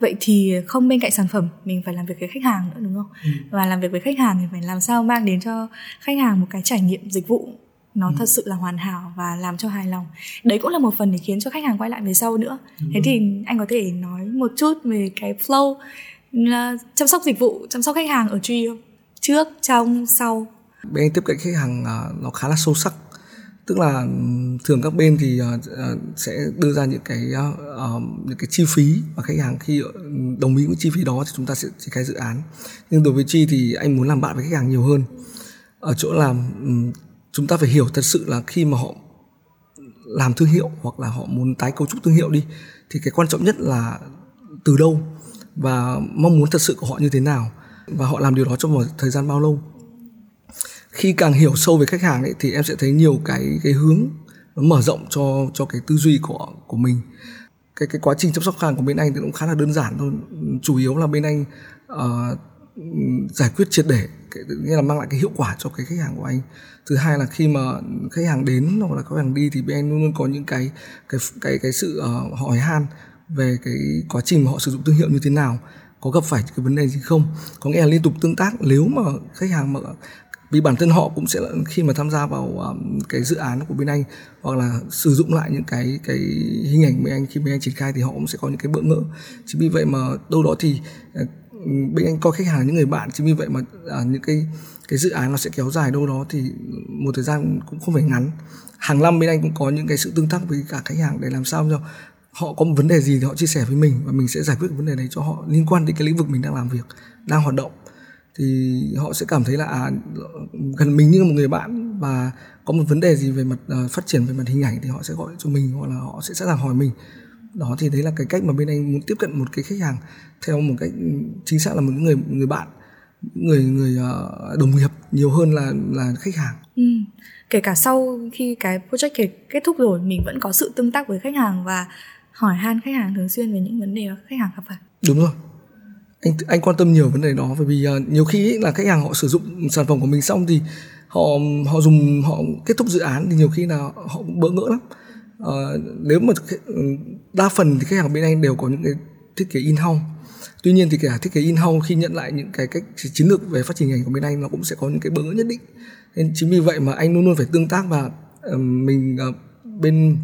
Vậy thì không bên cạnh sản phẩm mình phải làm việc với khách hàng nữa đúng không? Ừ. và làm việc với khách hàng thì phải làm sao mang đến cho khách hàng một cái trải nghiệm dịch vụ nó ừ. thật sự là hoàn hảo và làm cho hài lòng. Đấy cũng là một phần để khiến cho khách hàng quay lại về sau nữa. Đúng thế rồi. thì anh có thể nói một chút về cái flow uh, chăm sóc dịch vụ chăm sóc khách hàng ở truy không trước trong sau? Bên anh tiếp cận khách hàng uh, nó khá là sâu sắc. Tức là thường các bên thì uh, sẽ đưa ra những cái những cái chi phí và khách hàng khi đồng ý với chi phí đó thì chúng ta sẽ triển khai dự án. Nhưng đối với chi thì anh muốn làm bạn với khách hàng nhiều hơn. Ở chỗ là um, chúng ta phải hiểu thật sự là khi mà họ làm thương hiệu hoặc là họ muốn tái cấu trúc thương hiệu đi thì cái quan trọng nhất là từ đâu và mong muốn thật sự của họ như thế nào và họ làm điều đó trong một thời gian bao lâu. Khi càng hiểu sâu về khách hàng ấy thì em sẽ thấy nhiều cái cái hướng nó mở rộng cho cho cái tư duy của của mình. Cái cái quá trình chăm sóc khách hàng của bên anh thì cũng khá là đơn giản thôi. Chủ yếu là bên anh uh, giải quyết triệt để nghĩa là mang lại cái hiệu quả cho cái khách hàng của anh. Thứ hai là khi mà khách hàng đến hoặc là khách hàng đi thì bên anh luôn luôn có những cái cái cái cái sự ờ, uh, hỏi han về cái quá trình mà họ sử dụng thương hiệu như thế nào có gặp phải cái vấn đề gì không. Có nghĩa là liên tục tương tác nếu mà khách hàng mà vì bản thân họ cũng sẽ khi mà tham gia vào um, cái dự án của bên anh hoặc là sử dụng lại những cái cái hình ảnh bên anh khi bên anh triển khai thì họ cũng sẽ có những cái bỡ ngỡ. Chính vì vậy mà đâu đó thì uh, bên anh coi khách hàng là những người bạn chính vì vậy mà à, những cái cái dự án nó sẽ kéo dài đâu đó thì một thời gian cũng không phải ngắn. Hàng năm bên anh cũng có những cái sự tương tác với cả khách hàng để làm sao cho họ có một vấn đề gì thì họ chia sẻ với mình và mình sẽ giải quyết vấn đề đấy cho họ liên quan đến cái lĩnh vực mình đang làm việc đang hoạt động. Thì họ sẽ cảm thấy là à, gần mình như một người bạn và có một vấn đề gì về mặt uh, phát triển về mặt hình ảnh thì họ sẽ gọi cho mình hoặc là họ sẽ sẵn sàng hỏi mình đó thì đấy là cái cách mà bên anh muốn tiếp cận một cái khách hàng theo một cách chính xác là một người người bạn người người uh, đồng nghiệp nhiều hơn là là khách hàng. Ừ. kể cả sau khi cái project kết thúc rồi mình vẫn có sự tương tác với khách hàng và hỏi han khách hàng thường xuyên về những vấn đề mà khách hàng gặp phải. Đúng rồi. Anh anh quan tâm nhiều vấn đề đó bởi vì uh, nhiều khi ấy, là khách hàng họ sử dụng sản phẩm của mình xong thì họ họ dùng họ kết thúc dự án thì nhiều khi là họ cũng bỡ ngỡ lắm uh, nếu mà ừ, đa phần thì khách hàng bên anh đều có những cái thiết kế in house tuy nhiên thì cả thiết kế in house khi nhận lại những cái cách chiến lược về phát triển ngành của bên anh nó cũng sẽ có những cái bỡ nhất định. Nên chính vì vậy mà anh luôn luôn phải tương tác và uh, mình uh, bên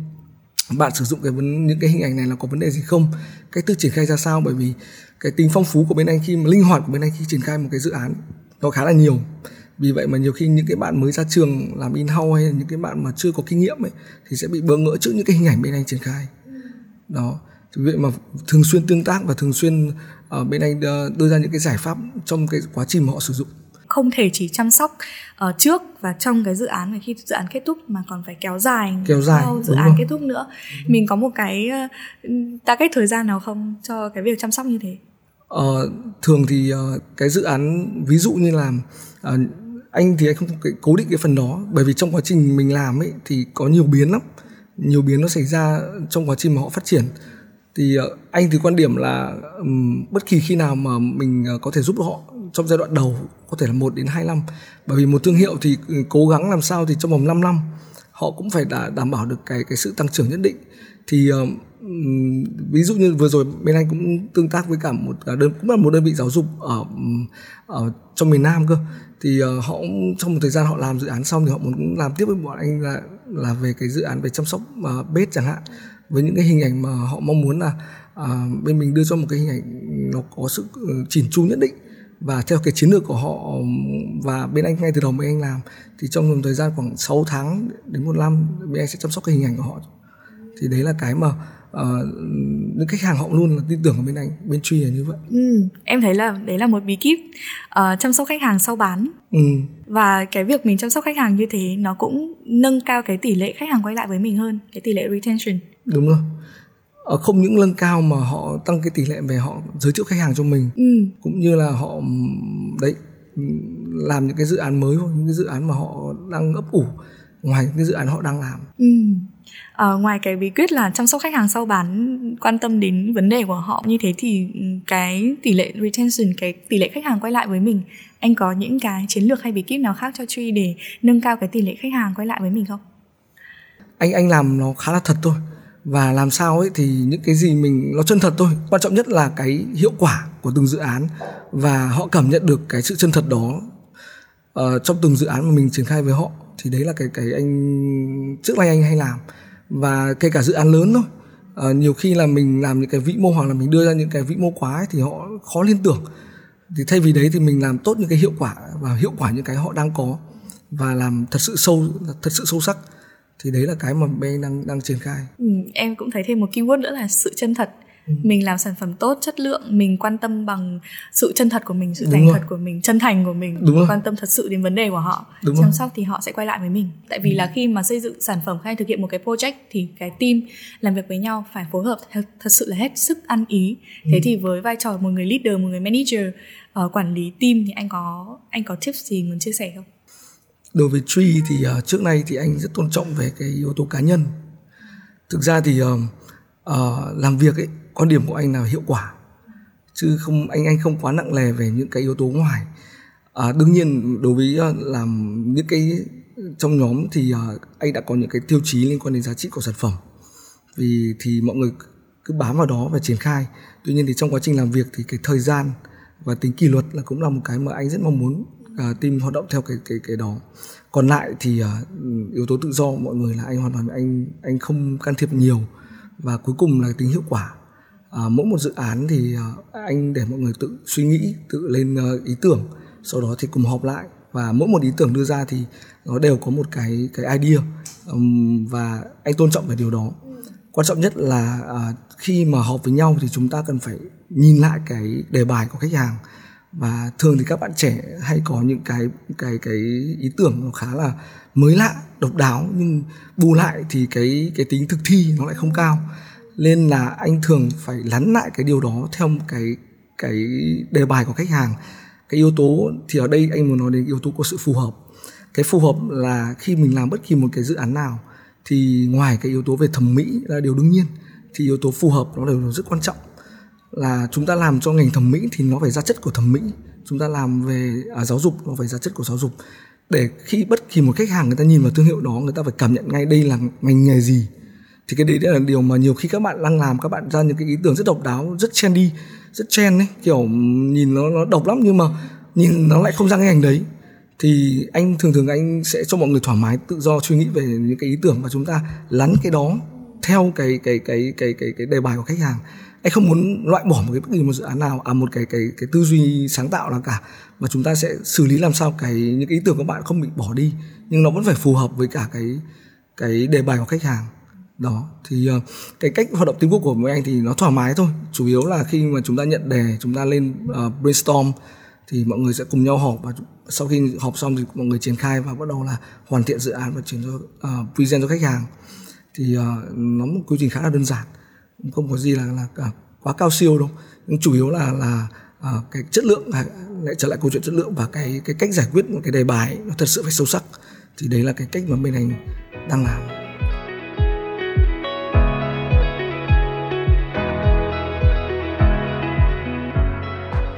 bạn sử dụng cái vấn, những cái hình ảnh này là có vấn đề gì không? Cách thức triển khai ra sao? Bởi vì cái tính phong phú của bên anh khi mà linh hoạt của bên anh khi triển khai một cái dự án nó khá là nhiều vì vậy mà nhiều khi những cái bạn mới ra trường làm in house hay những cái bạn mà chưa có kinh nghiệm ấy thì sẽ bị bỡ ngỡ trước những cái hình ảnh bên anh triển khai. Đó. Vì vậy mà thường xuyên tương tác và thường xuyên ở uh, bên anh đưa ra những cái giải pháp trong cái quá trình mà họ sử dụng. Không thể chỉ chăm sóc uh, trước và trong cái dự án và khi dự án kết thúc mà còn phải kéo dài kéo dài sau dự án rồi. kết thúc nữa. Mình có một cái uh, target thời gian nào không cho cái việc chăm sóc như thế? Uh, thường thì cái dự án ví dụ như là anh thì anh không cái cố định cái phần đó bởi vì trong quá trình mình làm ấy thì có nhiều biến lắm. Nhiều biến nó xảy ra trong quá trình mà họ phát triển. Thì ờ, anh thì quan điểm là um, bất kỳ khi nào mà mình ờ, có thể giúp họ trong giai đoạn đầu có thể là 1 đến 2 năm. Bởi vì một thương hiệu thì ừ, cố gắng làm sao thì trong vòng 5 năm họ cũng phải đã đảm bảo được cái cái sự tăng trưởng nhất định. Thì um, ví dụ như vừa rồi bên anh cũng tương tác với cả một à, đơn cũng là một đơn vị giáo dục ở ở trong miền Nam cơ thì uh, họ cũng, trong một thời gian họ làm dự án xong thì họ muốn làm tiếp với bọn anh là là về cái dự án về chăm sóc uh, bếp chẳng hạn. Với những cái hình ảnh mà họ mong muốn là uh, bên mình đưa cho một cái hình ảnh nó có sự ừ, chỉn chu nhất định. Và theo cái chiến lược của họ và bên anh ngay từ đầu bên anh làm thì trong một thời gian khoảng 6 tháng đến một năm bên anh sẽ chăm sóc cái hình ảnh của họ. Thì đấy là cái mà uh, những khách hàng họ luôn là tin tưởng ở bên anh bên truy là như vậy. Ừ, em thấy là đấy là một bí kíp uh, chăm sóc khách hàng sau bán. Ừ. và cái việc mình chăm sóc khách hàng như thế nó cũng nâng cao cái tỷ lệ khách hàng quay lại với mình hơn cái tỷ lệ retention. Đúng rồi. Ờ, không những nâng cao mà họ tăng cái tỷ lệ về họ giới thiệu khách hàng cho mình. Ừ. cũng như là họ đấy làm những cái dự án mới hoặc những cái dự án mà họ đang ấp ủ ngoài những cái dự án họ đang làm. Ừ À, ngoài cái bí quyết là chăm sóc khách hàng sau bán quan tâm đến vấn đề của họ như thế thì ừ, cái tỷ lệ retention cái tỷ lệ khách hàng quay lại với mình anh có những cái chiến lược hay bí kíp nào khác cho truy để nâng cao cái tỷ lệ khách hàng quay lại với mình không? Anh anh làm nó khá là thật thôi. Và làm sao ấy thì những cái gì mình nó chân thật thôi. Quan trọng nhất là cái hiệu quả của từng dự án và họ cảm nhận được cái sự chân thật đó uh, trong từng dự án mà mình triển khai với họ. Thì đấy là cái cái anh trước nay anh hay làm và kể cả dự án lớn thôi. À, nhiều khi là mình làm những cái vĩ mô hoặc là mình đưa ra những cái vĩ mô quá ấy, thì họ khó liên tưởng. Thì thay vì đấy thì mình làm tốt những cái hiệu quả và hiệu quả những cái họ đang có và làm thật sự sâu thật sự sâu sắc thì đấy là cái mà bên đang đang triển khai. Ừ, em cũng thấy thêm một keyword nữa là sự chân thật ừ. mình làm sản phẩm tốt chất lượng mình quan tâm bằng sự chân thật của mình sự thành thật của mình chân thành của mình Đúng quan tâm thật sự đến vấn đề của họ. Đúng chăm sóc thì họ sẽ quay lại với mình. Tại vì ừ. là khi mà xây dựng sản phẩm hay thực hiện một cái project thì cái team làm việc với nhau phải phối hợp thật, thật sự là hết sức ăn ý. Thế ừ. thì với vai trò một người leader một người manager uh, quản lý team thì anh có anh có tips gì muốn chia sẻ không? Đối với Tree thì uh, trước nay thì anh rất tôn trọng về cái yếu tố cá nhân. Thực ra thì uh, uh, làm việc ấy quan điểm của anh là hiệu quả chứ không anh anh không quá nặng lề về những cái yếu tố ngoài. À, đương nhiên đối với à, làm những cái trong nhóm thì uh, anh đã có những cái tiêu chí liên quan đến giá trị của sản phẩm. Vì thì mọi người cứ bám vào đó và triển khai. Tuy nhiên thì trong quá trình làm việc thì cái thời gian và tính kỷ luật là cũng là một cái mà anh rất mong muốn uh, team hoạt động theo cái cái cái đó. Còn lại thì uh, yếu tố tự do mọi người là anh hoàn toàn anh anh không can thiệp nhiều. Và cuối cùng là tính hiệu quả à, mỗi một dự án thì ờ, anh để mọi người tự suy nghĩ tự lên ờ, ý tưởng sau đó thì cùng họp lại. Và mỗi một ý tưởng đưa ra thì nó đều có một cái cái idea um, và anh tôn trọng về điều đó. Quan trọng nhất là khi mà họp với nhau thì chúng ta cần phải nhìn lại cái đề bài của khách hàng. Và thường thì các bạn trẻ hay có những cái cái cái ý tưởng nó khá là mới lạ độc đáo nhưng bù lại thì cái cái tính thực thi nó lại không cao nên là anh thường phải lắn lại cái điều đó theo cái cái đề bài của khách hàng. Cái yếu tố thì ở đây anh muốn nói đến yếu tố của sự phù hợp. Cái phù hợp là khi mình làm bất kỳ một cái dự án nào thì ngoài cái yếu tố về thẩm mỹ là điều đương nhiên thì yếu tố phù hợp nó đều rất quan trọng. Là chúng ta làm cho ngành thẩm mỹ thì nó phải ra chất của thẩm mỹ. Chúng ta làm về à, giáo dục nó phải ra chất của giáo dục. Để khi bất kỳ một khách hàng người ta nhìn vào thương hiệu đó người ta phải cảm nhận ngay đây là ngành nghề gì thì cái đấy là điều mà nhiều khi các bạn đang làm, các bạn ra những cái ý tưởng rất độc đáo, rất trendy rất trend ấy. Kiểu, nhìn nó nó độc lắm nhưng mà nhìn nó lại không ra cái ngành đấy. Thì anh, thường thường anh sẽ cho mọi người thoải mái, tự do suy nghĩ về những cái ý tưởng và chúng ta lắn cái đó theo cái cái cái cái cái cái đề bài của khách hàng. Anh không muốn loại bỏ một cái bất kỳ một dự án nào à một cái cái cái tư duy sáng tạo nào cả. Mà chúng ta sẽ xử lý làm sao cái, những cái ý tưởng của bạn không bị bỏ đi, nhưng nó vẫn phải phù hợp với cả cái cái đề bài của khách hàng đó thì uh, cái cách hoạt động teamwork của mỗi anh thì nó thoải mái thôi. Chủ yếu là khi mà chúng ta nhận đề chúng ta lên uh, brainstorm thì mọi người sẽ cùng nhau họp và sau khi họp xong thì mọi người triển khai và bắt đầu là hoàn thiện dự án và chuyển cho uh, present cho khách hàng. Thì uh, nó một quy trình khá là đơn giản không có gì là là cả quá cao siêu đâu. Nhưng chủ yếu là là uh, cái chất lượng lại trở lại câu chuyện chất lượng và cái cái cách giải quyết một cái đề bài nó thật sự phải sâu sắc. Thì đấy là cái cách mà bên anh đang làm.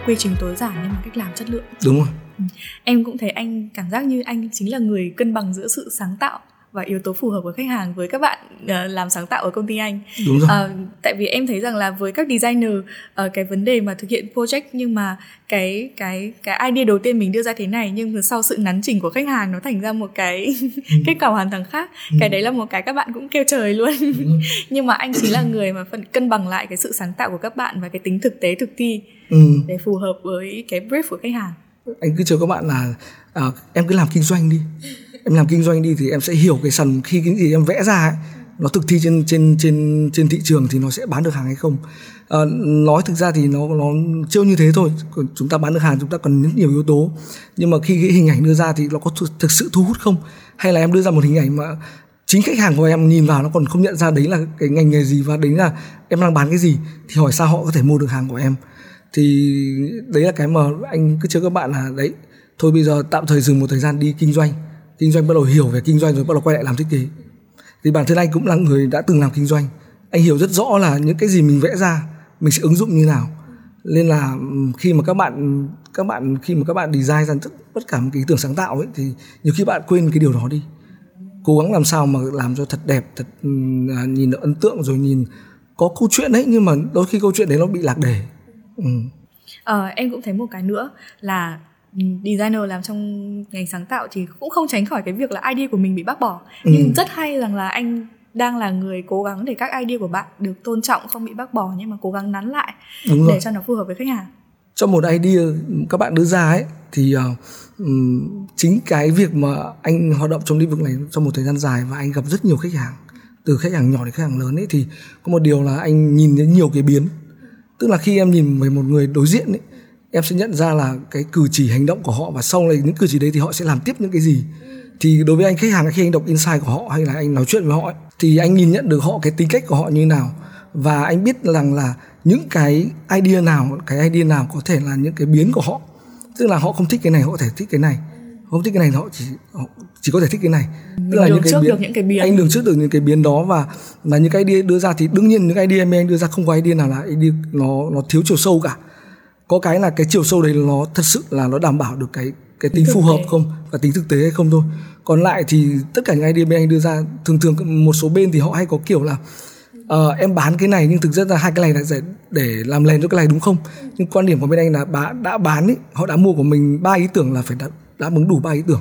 Quy trình tối giản nhưng mà cách làm chất lượng đúng rồi ừ. em cũng thấy anh cảm giác như anh chính là người cân bằng giữa sự sáng tạo và yếu tố phù hợp của khách hàng với các bạn uh, làm sáng tạo ở công ty anh. Đúng rồi. Uh, tại vì em thấy rằng là với các designer uh, cái vấn đề mà thực hiện project nhưng mà cái cái cái idea đầu tiên mình đưa ra thế này nhưng mà sau sự nắn chỉnh của khách hàng nó thành ra một cái ừ. kết quả hoàn toàn khác. Ừ. Cái đấy là một cái các bạn cũng kêu trời luôn. nhưng mà anh chính là người mà phần cân bằng lại cái sự sáng tạo của các bạn và cái tính thực tế thực thi ừ. để phù hợp với cái brief của khách hàng. Anh cứ chờ các bạn là uh, em cứ làm kinh doanh đi. Em làm kinh doanh đi thì em sẽ hiểu cái sản khi cái gì em vẽ ra ấy, nó thực thi trên trên trên trên thị trường thì nó sẽ bán được hàng hay không. À, nói thực ra thì nó nó chưa như thế thôi còn chúng ta bán được hàng chúng ta cần rất nhiều yếu tố. Nhưng mà khi cái hình ảnh đưa ra thì nó có thực, thực sự thu hút không? Hay là em đưa ra một hình ảnh mà chính khách hàng của em nhìn vào nó còn không nhận ra đấy là cái ngành nghề gì và đấy là em đang bán cái gì thì hỏi sao họ có thể mua được hàng của em thì đấy là cái mà anh cứ chứa các bạn là đấy thôi bây giờ tạm thời dừng một thời gian đi kinh doanh. Kinh doanh bắt đầu hiểu về kinh doanh rồi bắt đầu quay lại làm thiết kế. Thì bản thân anh cũng là người đã từng làm kinh doanh. Anh hiểu rất rõ là những cái gì mình vẽ ra mình sẽ ứng dụng như nào. Nên là khi mà các bạn các bạn khi mà các bạn design ra tất, tất cả một cái ý tưởng sáng tạo ấy thì nhiều khi bạn quên cái điều đó đi. Cố gắng làm sao mà làm cho thật đẹp thật à, nhìn nó ấn tượng rồi nhìn có câu chuyện đấy nhưng mà đôi khi câu chuyện đấy nó bị lạc đề ừ. ờ, em cũng thấy một cái nữa là designer làm trong ngành sáng tạo thì cũng không tránh khỏi cái việc là idea của mình bị bác bỏ ừ. nhưng rất hay rằng là anh đang là người cố gắng để các idea của bạn được tôn trọng không bị bác bỏ nhưng mà cố gắng nắn lại Đúng để rồi. cho nó phù hợp với khách hàng trong một idea các bạn đưa ra ấy thì uh, chính cái việc mà anh hoạt động trong lĩnh vực này trong một thời gian dài và anh gặp rất nhiều khách hàng từ khách hàng nhỏ đến khách hàng lớn ấy thì có một điều là anh nhìn thấy nhiều cái biến tức là khi em nhìn về một người đối diện ấy em sẽ nhận ra là cái cử chỉ hành động của họ và sau này những cử chỉ đấy thì họ sẽ làm tiếp những cái gì. Thì đối với anh khách hàng khi anh đọc insight của họ hay là anh nói chuyện với họ ấy, thì anh nhìn nhận được họ cái tính cách của họ như nào. Và anh biết rằng là những cái idea nào cái idea nào có thể là những cái biến của họ. Tức là họ không thích cái này họ có thể thích cái này. Không thích cái này họ chỉ họ chỉ có thể thích cái này. Tức là những cái biến, được những cái biến. Anh đường trước được những cái biến đó và là những cái idea đưa ra thì đương nhiên những cái idea mà anh đưa ra không có idea nào là idea nó nó thiếu chiều sâu cả. Có cái là cái chiều sâu đấy nó thật sự là nó đảm bảo được cái cái tính phù hợp không? Và tính thực tế hay không thôi. Còn lại thì tất cả những idea bên anh đưa ra thường thường một số bên thì họ hay có kiểu là uh, em bán cái này nhưng thực chất là hai cái này là để, để làm lèn cho cái này đúng không? Nhưng quan điểm của bên anh là bán đã bán ấy họ đã mua của mình ba ý tưởng là phải đã đã ứng đủ ba ý tưởng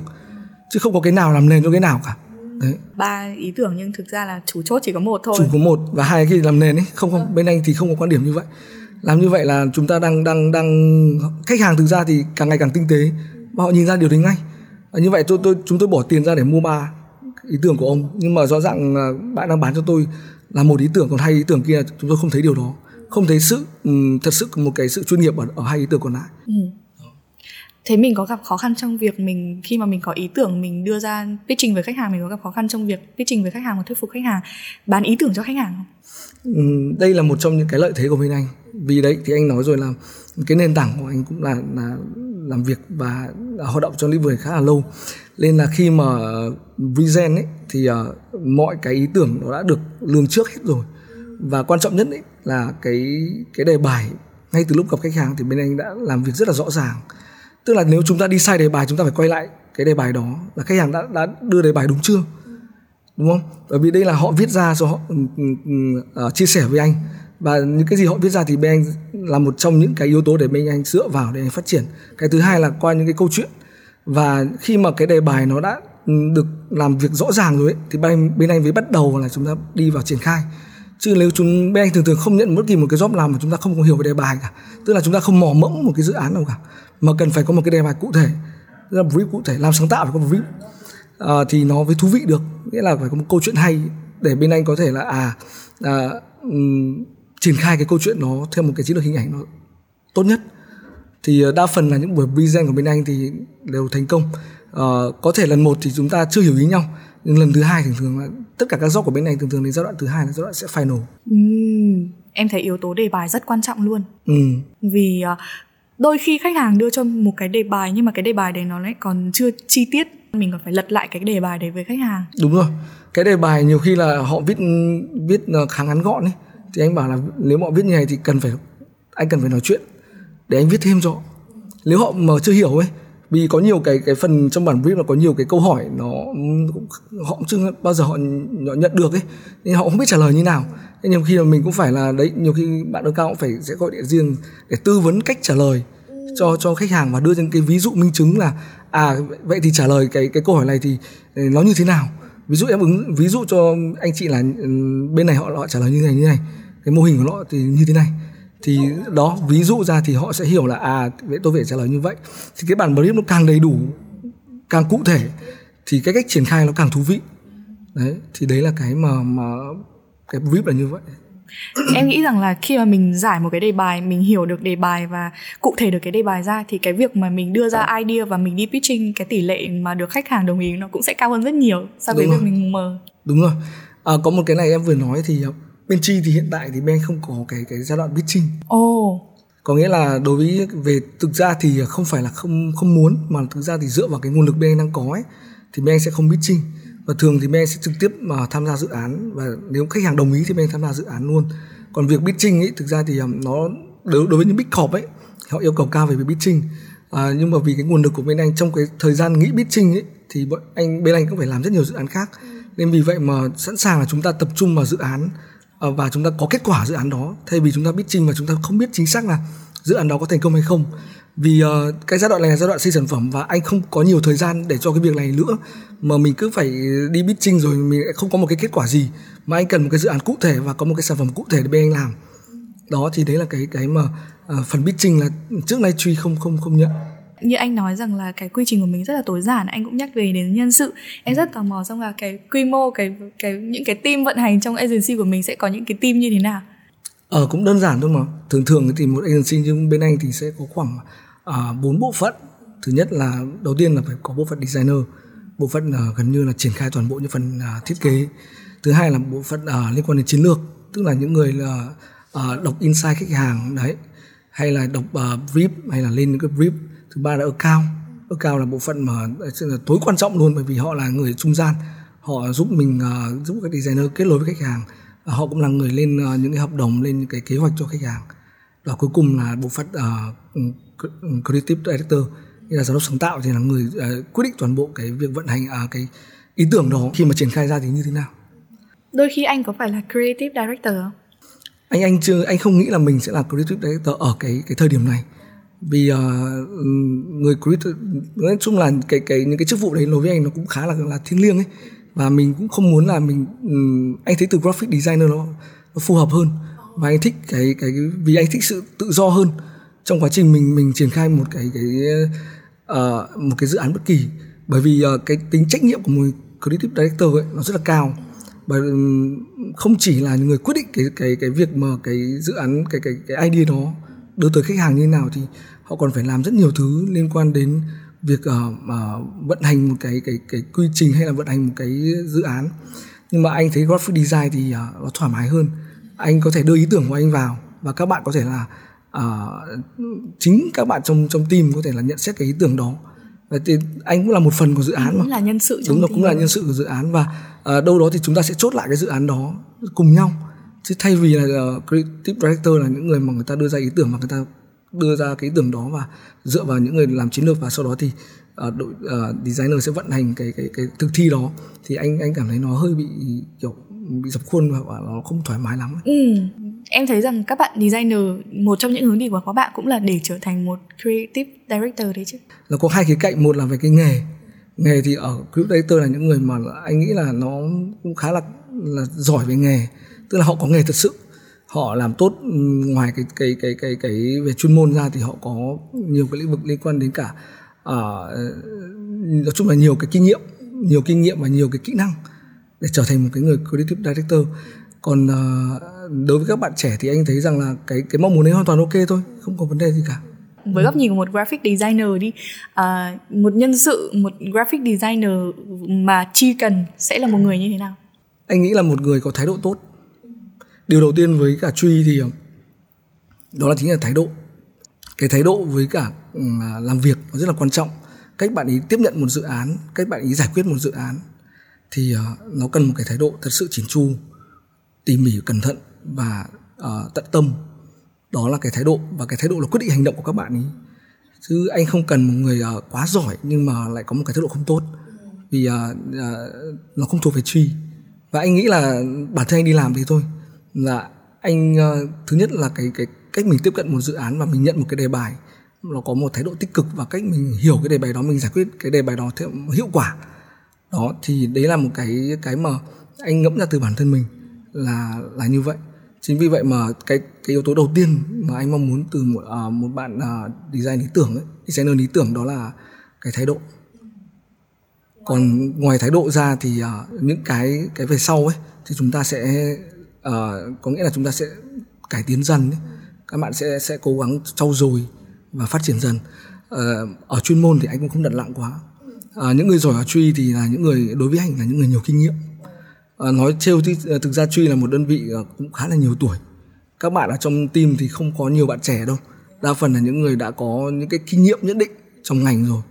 chứ không có cái nào làm nền cho cái nào cả. Đấy. Ba ý tưởng nhưng thực ra là chủ chốt chỉ có một thôi. Chủ có một và hai cái làm nền ấy không không bên anh thì không có quan điểm như vậy. Làm như vậy là chúng ta đang đang đang khách hàng thực ra thì càng ngày càng tinh tế và họ nhìn ra điều đấy ngay. Và như vậy tôi tôi chúng tôi bỏ tiền ra để mua ba ý tưởng của ông. Nhưng mà rõ ràng bạn đang bán cho tôi là một ý tưởng còn hai ý tưởng kia chúng tôi không thấy điều đó. Không thấy sự thật sự một cái sự chuyên nghiệp ở, ở hai ý tưởng còn lại. Ừ thế mình có gặp khó khăn trong việc mình khi mà mình có ý tưởng mình đưa ra pitching với khách hàng mình có gặp khó khăn trong việc pitching với khách hàng và thuyết phục khách hàng? Bán ý tưởng cho khách hàng không? Ừ, đây là một trong những cái lợi thế của bên anh. Vì đấy thì anh nói rồi là cái nền tảng của anh cũng là là làm việc và hoạt động trong lĩnh vực khá là lâu. Nên là khi mà Vizen ấy thì uh, mọi cái ý tưởng nó đã được lường trước hết rồi. Và quan trọng nhất ấy là cái cái đề bài ngay từ lúc gặp khách hàng thì bên anh đã làm việc rất là rõ ràng tức là nếu chúng ta đi sai đề bài chúng ta phải quay lại cái đề bài đó là khách hàng đã đã đưa đề bài đúng chưa? Đúng không? Bởi vì đây là họ viết ra cho họ uh, chia sẻ với anh. Và những cái gì họ viết ra thì bên anh là một trong những cái yếu tố để bên anh dựa vào để anh phát triển. Cái thứ hai là qua những cái câu chuyện. Và khi mà cái đề bài nó đã được làm việc rõ ràng rồi ấy, thì bên anh, bên anh mới bắt đầu là chúng ta đi vào triển khai. Chứ nếu chúng bên anh thường thường không nhận bất kỳ một cái job nào mà chúng ta không có hiểu về đề bài cả. Tức là chúng ta không mò mẫm một cái dự án nào cả mà cần phải có một cái đề bài cụ thể. Là brief cụ thể làm sáng tạo phải có một brief à, thì nó mới thú vị được. Nghĩa là phải có một câu chuyện hay để bên anh có thể là à, à um, triển khai cái câu chuyện nó theo một cái chiến lược hình ảnh nó tốt nhất. Thì ờ, đa phần là những buổi present của bên anh thì đều thành công. Uh, có thể lần một thì chúng ta chưa hiểu ý nhau nhưng lần thứ hai thường thường là tất cả các job của bên anh thường thường đến giai đoạn thứ hai là giai đoạn sẽ final. Ừ, em thấy yếu tố đề bài rất quan trọng luôn. Ừ. vì đôi khi khách hàng đưa cho một cái đề bài nhưng mà cái đề bài đấy nó lại còn chưa chi tiết. Mình còn phải lật lại cái đề bài đấy với khách hàng. Đúng rồi. Cái đề bài nhiều khi là họ viết viết khá ngắn gọn ấy. Thì anh bảo là nếu họ viết như này thì cần phải, anh cần phải nói chuyện để anh viết thêm cho nếu họ mà chưa hiểu ấy, vì có nhiều cái cái phần trong bản brief là có nhiều cái câu hỏi nó họ cũng chưa bao giờ họ nhận được ấy, nên họ không biết trả lời như nào thế nhiều khi là mình cũng phải là, đấy, nhiều khi bạn đối cao cũng phải sẽ gọi điện riêng để tư vấn cách trả lời cho cho khách hàng và đưa những cái ví dụ minh chứng là à vậy thì trả lời cái cái câu hỏi này thì ừ, nó như thế nào? Ví dụ em ứng, ví dụ cho anh chị là ừ, bên này họ họ trả lời như này như này, cái mô hình của nó thì như thế này. Thì đó, ví dụ ra thì họ sẽ hiểu là à vậy tôi phải trả lời như vậy. Thì cái bản brief nó càng đầy đủ, càng cụ thể thì cái cách triển khai nó càng thú vị. Đấy, thì đấy là cái mà mà cái brief là như vậy. Em nghĩ rằng là khi mà mình giải một cái đề bài mình hiểu được đề bài và cụ thể được cái đề bài ra thì cái việc mà mình đưa ra idea và mình đi pitching cái tỷ lệ mà được khách hàng đồng ý nó cũng sẽ cao hơn rất nhiều so với việc mình mờ đúng rồi. À, có một cái này em vừa nói thì bên chi thì hiện tại thì bên không có cái cái giai đoạn pitching. Ồ. Oh. có nghĩa là đối với về thực ra thì không phải là không không muốn mà thực ra thì dựa vào cái nguồn lực bên đang có ấy thì bên sẽ không pitching và thường thì bên sẽ trực tiếp mà tham gia dự án. Và nếu khách hàng đồng ý thì bên tham gia dự án luôn. Còn việc pitching ấy thực ra thì nó đối, đối với những big corp ấy họ yêu cầu cao về việc pitching. À, nhưng mà vì cái nguồn lực của bên anh trong cái thời gian nghĩ pitching ấy thì bọn anh bên anh cũng phải làm rất nhiều dự án khác. Nên vì vậy mà sẵn sàng là chúng ta tập trung vào dự án và chúng ta có kết quả dự án đó. Thay vì chúng ta pitching và chúng ta không biết chính xác là dự án đó có thành công hay không vì uh, cái giai đoạn này là giai đoạn xây sản phẩm và anh không có nhiều thời gian để cho cái việc này nữa. Mà mình cứ phải đi pitching rồi mình không có một cái kết quả gì. Mà anh cần một cái dự án cụ thể và có một cái sản phẩm cụ thể để bên anh làm. Đó thì đấy là cái cái mà uh, phần pitching là trước nay truy không không không nhận. Như anh nói rằng là cái quy trình của mình rất là tối giản anh cũng nhắc về đến nhân sự. Em rất tò mò xong là cái quy mô cái cái những cái team vận hành trong agency của mình sẽ có những cái team như thế nào. Ờ cũng đơn giản thôi mà. Thường thường thì một agency như bên anh thì sẽ có khoảng Ờ, bốn bộ phận. Thứ nhất là đầu tiên là phải có bộ phận designer. Bộ phận uh, gần như là triển khai toàn bộ những phần uh, thiết kế. Thứ hai là bộ phận uh, liên quan đến chiến lược tức là những người là uh, đọc insight khách hàng đấy. Hay là đọc uh, brief hay là lên những cái brief. Thứ ba là ở cao ở cao là bộ phận mà là tối quan trọng luôn bởi vì họ là người trung gian. Họ giúp mình uh, giúp các designer kết nối với khách hàng. Uh, họ cũng là người lên uh, những cái hợp đồng lên những cái kế hoạch cho khách hàng. Và cuối cùng là bộ phận uh, creative director như là giám đốc sáng tạo thì là người uh, quyết định toàn bộ cái việc vận hành uh, cái ý tưởng đó khi mà triển khai ra thì như thế nào? Đôi khi anh có phải là creative director không? Anh anh chưa anh không nghĩ là mình sẽ là creative director ở cái cái thời điểm này. Vì uh, người creative nói chung là cái cái những cái chức vụ đấy đối với anh nó cũng khá là là thiêng liêng ấy. Và mình cũng không muốn là mình um, anh thấy từ graphic designer nó nó phù hợp hơn. Và anh thích cái cái vì anh thích sự tự do hơn trong quá trình mình mình triển khai một cái cái uh, một cái dự án bất kỳ bởi vì uh, cái tính trách nhiệm của một creative director ấy nó rất là cao. Bởi ừ, không chỉ là người quyết định cái cái cái việc mà cái dự án cái cái cái idea đó đưa tới khách hàng như thế nào thì họ còn phải làm rất nhiều thứ liên quan đến việc uh, uh, vận hành một cái cái cái quy trình hay là vận hành một cái dự án. Nhưng mà anh thấy graphic design thì uh, nó thoải mái hơn. Anh có thể đưa ý tưởng của anh vào và các bạn có thể là uh, chính các bạn trong trong team có thể là nhận xét cái ý tưởng đó và thì anh cũng là một phần của dự án cũng mà. là nhân sự đúng là cũng là nhân sự của dự án và uh, đâu đó thì chúng ta sẽ chốt lại cái dự án đó cùng nhau chứ thay vì là uh, creative director là những người mà người ta đưa ra ý tưởng mà người ta đưa ra cái ý tưởng đó và dựa vào những người làm chiến lược và sau đó thì uh, đội uh, designer sẽ vận hành cái cái cái thực thi đó thì anh anh cảm thấy nó hơi bị kiểu bị dập khuôn và nó không thoải mái lắm. Ừ. Em thấy rằng các bạn designer một trong những hướng đi của các bạn cũng là để trở thành một creative director đấy chứ. Nó có hai khía cạnh, một là về cái nghề. Nghề thì ở creative director là những người mà anh nghĩ là nó cũng khá là là giỏi về nghề, tức là họ có nghề thật sự họ làm tốt ngoài cái cái cái cái cái về chuyên môn ra thì họ có nhiều cái lĩnh vực liên quan đến cả uh, nói chung là nhiều cái kinh nghiệm nhiều kinh nghiệm và nhiều cái kỹ năng để trở thành một cái người creative director còn uh, đối với các bạn trẻ thì anh thấy rằng là cái cái mong muốn ấy hoàn toàn ok thôi không có vấn đề gì cả. Với góc nhìn của một graphic designer đi uh, một nhân sự một graphic designer mà chi cần sẽ là một người như thế nào? Anh nghĩ là một người có thái độ tốt. Điều đầu tiên với cả truy thì đó là chính là thái độ. Cái thái độ với cả ừ, làm việc nó rất là quan trọng. Cách bạn ấy tiếp nhận một dự án cách bạn ấy giải quyết một dự án thì ờ, nó cần một cái thái độ thật sự chỉn chu tỉ mỉ cẩn thận và uh, tận tâm. Đó là cái thái độ và cái thái độ là quyết định hành động của các bạn ấy chứ anh không cần một người uh, quá giỏi nhưng mà lại có một cái thái độ không tốt. Vì uh, uh, nó không thuộc về truy và anh nghĩ là bản thân anh đi làm thì thôi. Là anh uh, thứ nhất là cái cái cách mình tiếp cận một dự án và mình nhận một cái đề bài. Nó có một thái độ tích cực và cách mình hiểu cái đề bài đó mình giải quyết cái đề bài đó theo hiệu quả. Đó thì đấy là một cái cái mà anh ngẫm ra từ bản thân mình là là như vậy. Chính vì vậy mà cái cái yếu tố đầu tiên mà anh mong muốn từ một uh, một bạn uh, design lý tưởng ấy designer lý tưởng đó là cái thái độ. Còn ngoài thái độ ra thì uh, những cái cái về sau ấy thì chúng ta sẽ uh, có nghĩa là chúng ta sẽ cải tiến dần ấy. các bạn sẽ sẽ cố gắng trau dồi và phát triển dần. Uh, ở chuyên môn thì anh cũng không đặt nặng quá. Uh, những người giỏi ở truy thì là những người đối với anh là những người nhiều kinh nghiệm à, nói trêu thì ờ, thực ra truy là một đơn vị ờ, cũng khá là nhiều tuổi. Các bạn ở trong team thì không có nhiều bạn trẻ đâu. Đa phần là những người đã có những cái kinh nghiệm nhất định trong ngành rồi.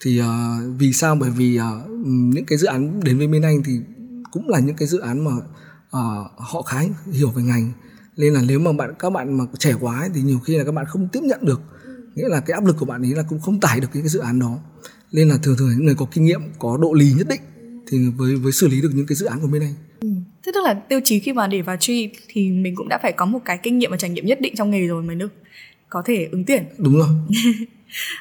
Thì uh, vì sao? Bởi vì uh, những cái dự án đến với bên anh thì cũng là những cái dự án mà uh, họ khá hiểu về ngành. Nên là nếu mà bạn các bạn mà trẻ quá ấy, thì nhiều khi là các bạn không tiếp nhận được. Nghĩa là cái áp lực của bạn ấy là cũng không tải được cái, cái dự án đó. Nên là thường thường những người có kinh nghiệm có độ lì nhất định thì với với xử lý được những cái dự án của bên anh? Ừ. thế tức là tiêu chí khi mà để vào truy thì mình cũng đã phải có một cái kinh nghiệm và trải nghiệm nhất định trong nghề rồi mới được có thể ứng tuyển. Đúng rồi.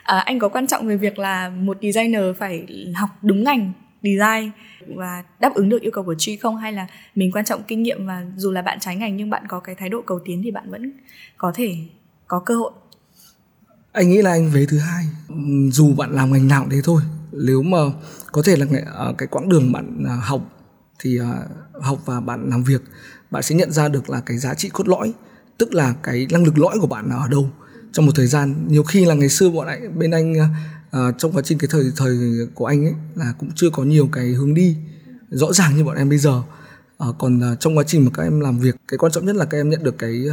À, anh có quan trọng về việc là một designer phải học đúng ngành design và đáp ứng được yêu cầu của truy không? Hay là mình quan trọng kinh nghiệm và dù là bạn trái ngành nhưng bạn có cái thái độ cầu tiến thì bạn vẫn có thể có cơ hội? Anh nghĩ là anh vế thứ hai. Dù bạn làm ngành nào thế thôi nếu mà có thể là cái à, quãng đường bạn à, học thì à, học và bạn làm việc bạn sẽ nhận ra được là cái giá trị cốt lõi tức là cái năng lực lõi của bạn là ở đâu. Trong một thời gian nhiều khi là ngày xưa bọn anh bên anh uh, trong quá trình cái thời thời của anh ấy là cũng chưa có nhiều cái hướng đi rõ ràng như bọn em bây giờ. Uh, còn uh, trong quá trình mà các em làm việc cái quan trọng nhất là các em nhận được cái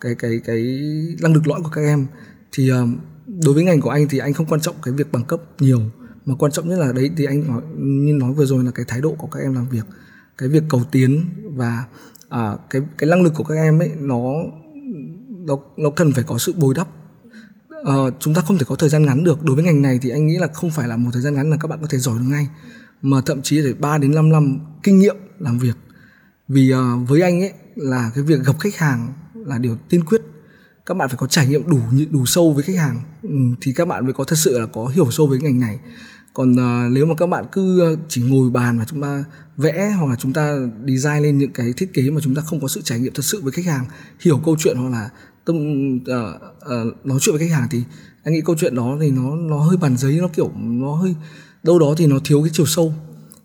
cái cái cái năng lực lõi của các em. Thì uh, đối với ngành của anh thì anh không quan trọng cái việc bằng cấp nhiều mà quan trọng nhất là đấy thì anh nói như nói vừa rồi là cái thái độ của các em làm việc cái việc cầu tiến và à, cái cái năng lực của các em ấy nó nó nó cần phải có sự bồi đắp. À, chúng ta không thể có thời gian ngắn được. Đối với ngành này thì anh nghĩ là không phải là một thời gian ngắn là các bạn có thể giỏi được ngay mà thậm chí phải 3 đến 5 năm kinh nghiệm làm việc. Vì à, với anh ấy là cái việc gặp khách hàng là điều tiên quyết. Các bạn phải có trải nghiệm đủ đủ sâu với khách hàng ừ, thì các bạn mới có thật sự là có hiểu sâu với ngành này còn uh, nếu mà các bạn cứ à, chỉ ngồi bàn và chúng ta vẽ hoặc là chúng ta design lên những cái thiết kế mà chúng ta không có sự trải nghiệm thật sự với khách hàng hiểu câu chuyện hoặc là tâm uh, uh, nói chuyện với khách hàng thì anh nghĩ câu chuyện đó thì nó nó hơi bàn giấy nó kiểu nó hơi đâu đó thì nó thiếu cái chiều sâu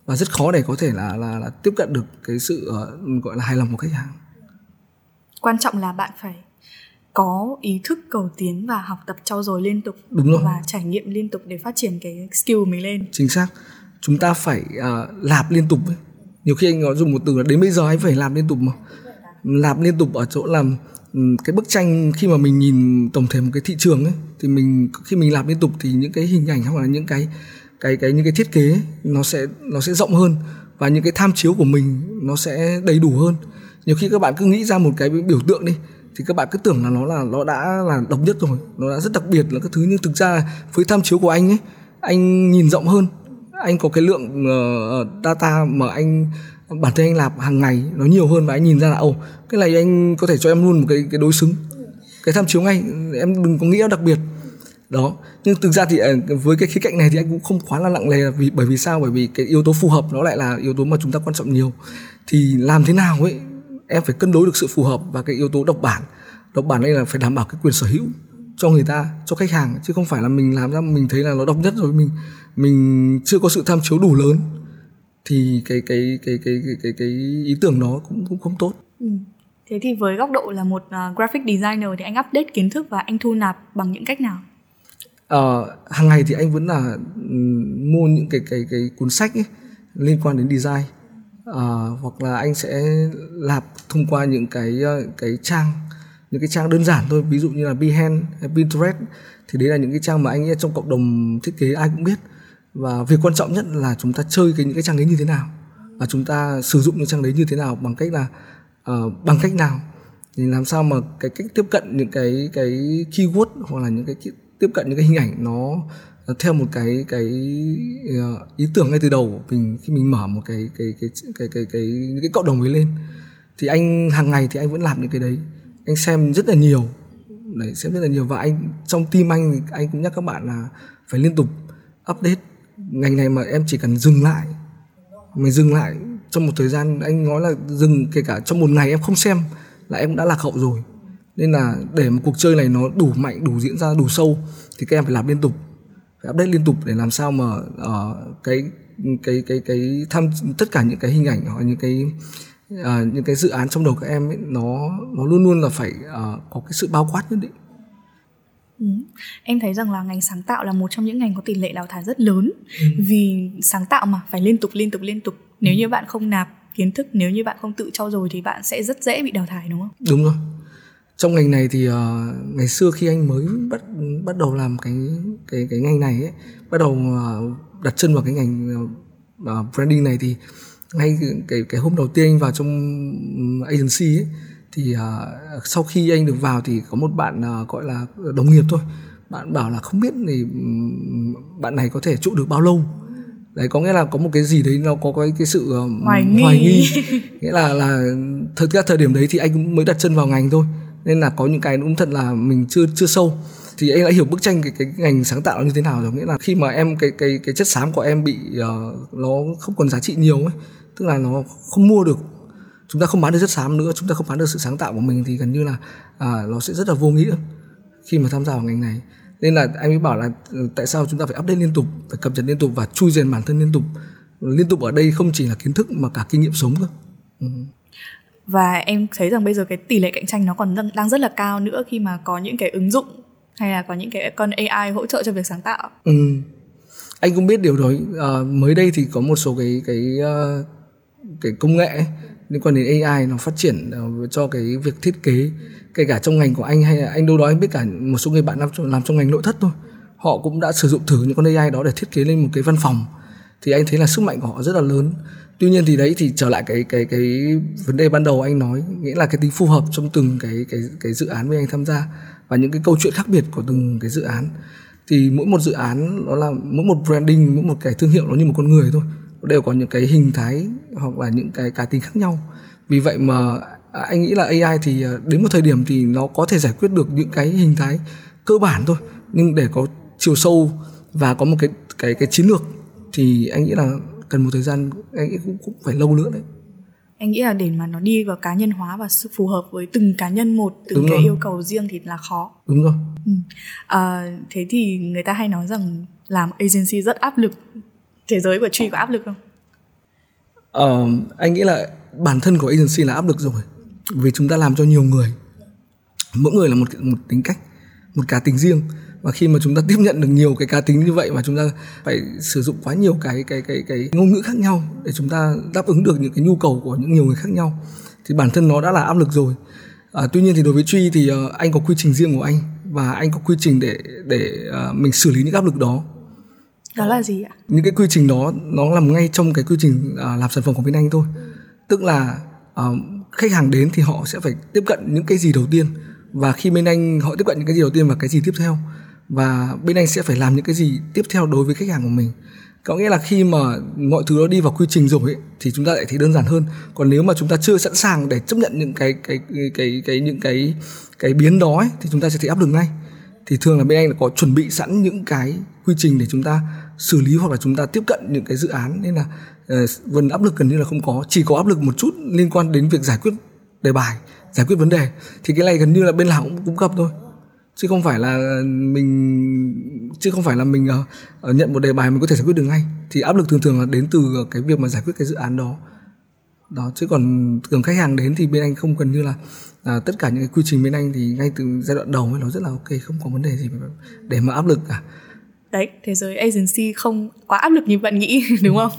và rất khó để có thể là là, là tiếp cận được cái sự uh, gọi là hài lòng của khách hàng. Quan trọng là bạn phải có ý thức cầu tiến và học tập trau dồi liên tục Đúng rồi. và trải nghiệm liên tục để phát triển cái skill của mình lên chính xác chúng ta phải uh, lạp liên tục ấy. nhiều khi anh có dùng một từ là đến bây giờ anh phải làm liên tục mà lạp liên tục ở chỗ làm cái bức tranh khi mà mình nhìn tổng thể một cái thị trường ấy thì mình khi mình làm liên tục thì những cái hình ảnh hoặc là những cái cái cái những cái thiết kế ấy, nó sẽ nó sẽ rộng hơn và những cái tham chiếu của mình nó sẽ đầy đủ hơn nhiều khi các bạn cứ nghĩ ra một cái biểu tượng đi thì các bạn cứ tưởng là nó là nó đã là độc nhất rồi. Nó đã rất đặc biệt là các thứ. Nhưng thực ra với tham chiếu của anh ấy anh nhìn rộng hơn. Anh có cái lượng uh, data mà anh bản thân anh làm hàng ngày nó nhiều hơn và anh nhìn ra là ồ cái này anh có thể cho em luôn một cái cái đối xứng. Cái tham chiếu ngay em đừng có nghĩ đặc biệt. Đó. Nhưng thực ra thì ờ, với cái khía cạnh này thì anh cũng không quá là nặng nề vì bởi vì sao? Bởi vì cái yếu tố phù hợp nó lại là yếu tố mà chúng ta quan trọng nhiều. Thì làm thế nào ấy em phải cân đối được sự phù hợp và cái yếu tố độc bản. Độc bản đây là phải đảm bảo cái quyền sở hữu cho người ta cho khách hàng chứ không phải là mình làm ra mình thấy là nó độc nhất rồi mình mình chưa có sự tham chiếu đủ lớn thì cái cái cái cái cái cái, cái ý tưởng đó cũng cũng không tốt. Ừ. thế thì với góc độ là một uh, graphic designer thì anh update kiến thức và anh thu nạp bằng những cách nào? Uh, hàng ngày thì anh vẫn là um, mua những cái cái cái cuốn sách ấy, liên quan đến design uh, hoặc là anh sẽ lạp thông qua những cái ờ, cái trang những cái trang đơn giản thôi ví dụ như là Behance hay Pinterest. Thì đấy là những cái trang mà anh nghĩ trong cộng đồng thiết kế ai cũng biết. Và việc quan trọng nhất là chúng ta chơi cái những cái trang đấy như thế nào. Và chúng ta sử dụng những trang đấy như thế nào bằng cách là uh, bằng cách nào. Thì làm sao mà cái cách tiếp cận những cái cái keyword hoặc là những cái tiếp cận những cái hình ảnh nó theo một cái cái ờ, ý tưởng ngay từ đầu mình khi mình mở một cái cái cái cái cái cái, cái những cái cộng đồng ấy lên. Thì anh hàng ngày thì anh vẫn làm những cái đấy. Anh xem rất là nhiều. Đấy xem rất là nhiều. Và anh trong team anh anh cũng nhắc các bạn là phải liên tục update. Ngành này mà em chỉ cần dừng lại mình dừng lại trong một thời gian anh nói là dừng kể cả trong một ngày em không xem là em đã lạc hậu rồi. Nên là để một cuộc chơi này nó đủ mạnh đủ diễn ra đủ sâu thì các em phải làm liên tục phải update liên tục để làm sao mà uh, cái cái cái cái tham tất cả những cái hình ảnh hoặc những cái uh, những cái dự án trong đầu các em ấy nó nó luôn luôn là phải uh, có cái sự bao quát nhất định Ừ. Em thấy rằng là ngành sáng tạo là một trong những ngành có tỷ lệ đào thải rất lớn ừ. vì sáng tạo mà phải liên tục liên tục liên tục nếu ừ. như bạn không nạp kiến thức nếu như bạn không tự trau dồi thì bạn sẽ rất dễ bị đào thải đúng không? Đúng rồi. Trong ngành này thì uh, ngày xưa khi anh mới bắt bắt đầu làm cái cái cái ngành này ấy, bắt đầu uh, đặt chân vào cái ngành uh, branding này thì ngay cái cái hôm đầu tiên anh vào trong agency ấy thì uh, sau khi anh được vào thì có một bạn uh, gọi là đồng nghiệp thôi. Bạn bảo là không biết thì bạn này có thể trụ được bao lâu? Đấy có nghĩa là có một cái gì đấy nó có cái cái sự hoài nghi, hoài nghi. nghĩa là là thời cái thời điểm đấy thì anh mới đặt chân vào ngành thôi nên là có những cái cũng thật là mình chưa chưa sâu. Thì anh đã hiểu bức tranh cái cái ngành sáng tạo như thế nào rồi. Nghĩa là khi mà em cái cái cái chất xám của em bị uh, nó không còn giá trị nhiều ấy tức là nó không mua được chúng ta không bán được chất xám nữa chúng ta không bán được sự sáng tạo của mình thì gần như là à, nó sẽ rất là vô nghĩa khi mà tham gia vào ngành này. Nên là anh mới bảo là ừ, tại sao chúng ta phải update liên tục phải cập nhật liên tục và chui rèn bản thân liên tục. Liên tục ở đây không chỉ là kiến thức mà cả kinh nghiệm sống cơ. Ừ và em thấy rằng bây giờ cái tỷ lệ cạnh tranh nó còn đang rất là cao nữa khi mà có những cái ứng dụng hay là có những cái con AI hỗ trợ cho việc sáng tạo. Ừ. anh cũng biết điều đó. À, mới đây thì có một số cái cái ờ, cái công nghệ ấy, liên quan đến AI nó phát triển ờ, cho cái việc thiết kế kể cả trong ngành của anh hay là anh đâu đó anh biết cả một số người bạn làm trong, làm trong ngành nội thất thôi. Họ cũng đã sử dụng thử những con AI đó để thiết kế lên một cái văn phòng thì anh thấy là sức mạnh của họ rất là lớn. Tuy nhiên thì đấy, thì trở lại cái cái cái vấn đề ban đầu anh nói, nghĩa là cái tính phù hợp trong từng cái cái cái dự án với anh tham gia và những cái câu chuyện khác biệt của từng cái dự án. Thì mỗi một dự án nó là mỗi một branding, mỗi một cái thương hiệu nó như một con người thôi. Đều có những cái hình thái hoặc là những cái cá tính khác nhau. Vì vậy mà à, anh nghĩ là AI thì à, đến một thời điểm thì nó có thể giải quyết được những cái hình thái cơ bản thôi. Nhưng để có chiều sâu và có một cái cái cái chiến lược thì anh nghĩ là cần một thời gian anh nghĩ cũng cũng phải lâu nữa đấy. Anh nghĩ là để mà nó đi vào cá nhân hóa và sự phù hợp với từng cá nhân một từng Đúng cái rồi. yêu cầu riêng thì là khó. Đúng rồi. Ừ. à, thế thì người ta hay nói rằng làm agency rất áp lực. Thế giới của truy có áp lực không? Ờ, anh nghĩ là bản thân của agency là áp lực rồi vì chúng ta làm cho nhiều người. Mỗi người là một một tính cách một cá tính riêng và khi mà chúng ta tiếp nhận được nhiều cái cá tính như vậy và chúng ta phải sử dụng quá nhiều cái cái cái cái ngôn ngữ khác nhau để chúng ta đáp ứng được những cái nhu cầu của những nhiều người khác nhau thì bản thân nó đã là áp lực rồi. À, tuy nhiên thì đối với truy thì uh, anh có quy trình riêng của anh và anh có quy trình để để uh, mình xử lý những áp lực đó. Đó là gì ạ? Những cái quy trình đó nó nằm ngay trong cái quy trình uh, làm sản phẩm của bên anh thôi. Tức là uh, khách hàng đến thì họ sẽ phải tiếp cận những cái gì đầu tiên. Và khi bên anh họ tiếp cận những cái gì đầu tiên và cái gì tiếp theo và bên anh sẽ phải làm những cái gì tiếp theo đối với khách hàng của mình? Có nghĩa là khi mà mọi thứ nó đi vào quy trình rồi ấy, thì chúng ta lại thấy đơn giản hơn. Còn nếu mà chúng ta chưa sẵn sàng để chấp nhận những cái cái cái cái, cái những cái cái biến đó ấy, thì chúng ta sẽ thấy áp lực ngay. Thì thường là bên anh là có chuẩn bị sẵn những cái quy trình để chúng ta xử lý hoặc là chúng ta tiếp cận những cái dự án. Nên là uh, áp lực gần như là không có. Chỉ có áp lực một chút liên quan đến việc giải quyết đề bài giải quyết vấn đề. Thì cái này gần như là bên nào cũng cũng gặp thôi chứ không phải là mình chứ không phải là mình uh, nhận một đề bài mình có thể giải quyết được ngay. Thì áp lực thường thường là đến từ cái việc mà giải quyết cái dự án đó. Đó chứ còn thường khách hàng đến thì bên anh không cần như là à, tất cả những cái quy trình bên anh thì ngay từ giai đoạn đầu ấy nó rất là ok không có vấn đề gì để mà áp lực cả. Đấy thế giới agency không quá áp lực như bạn nghĩ đúng không?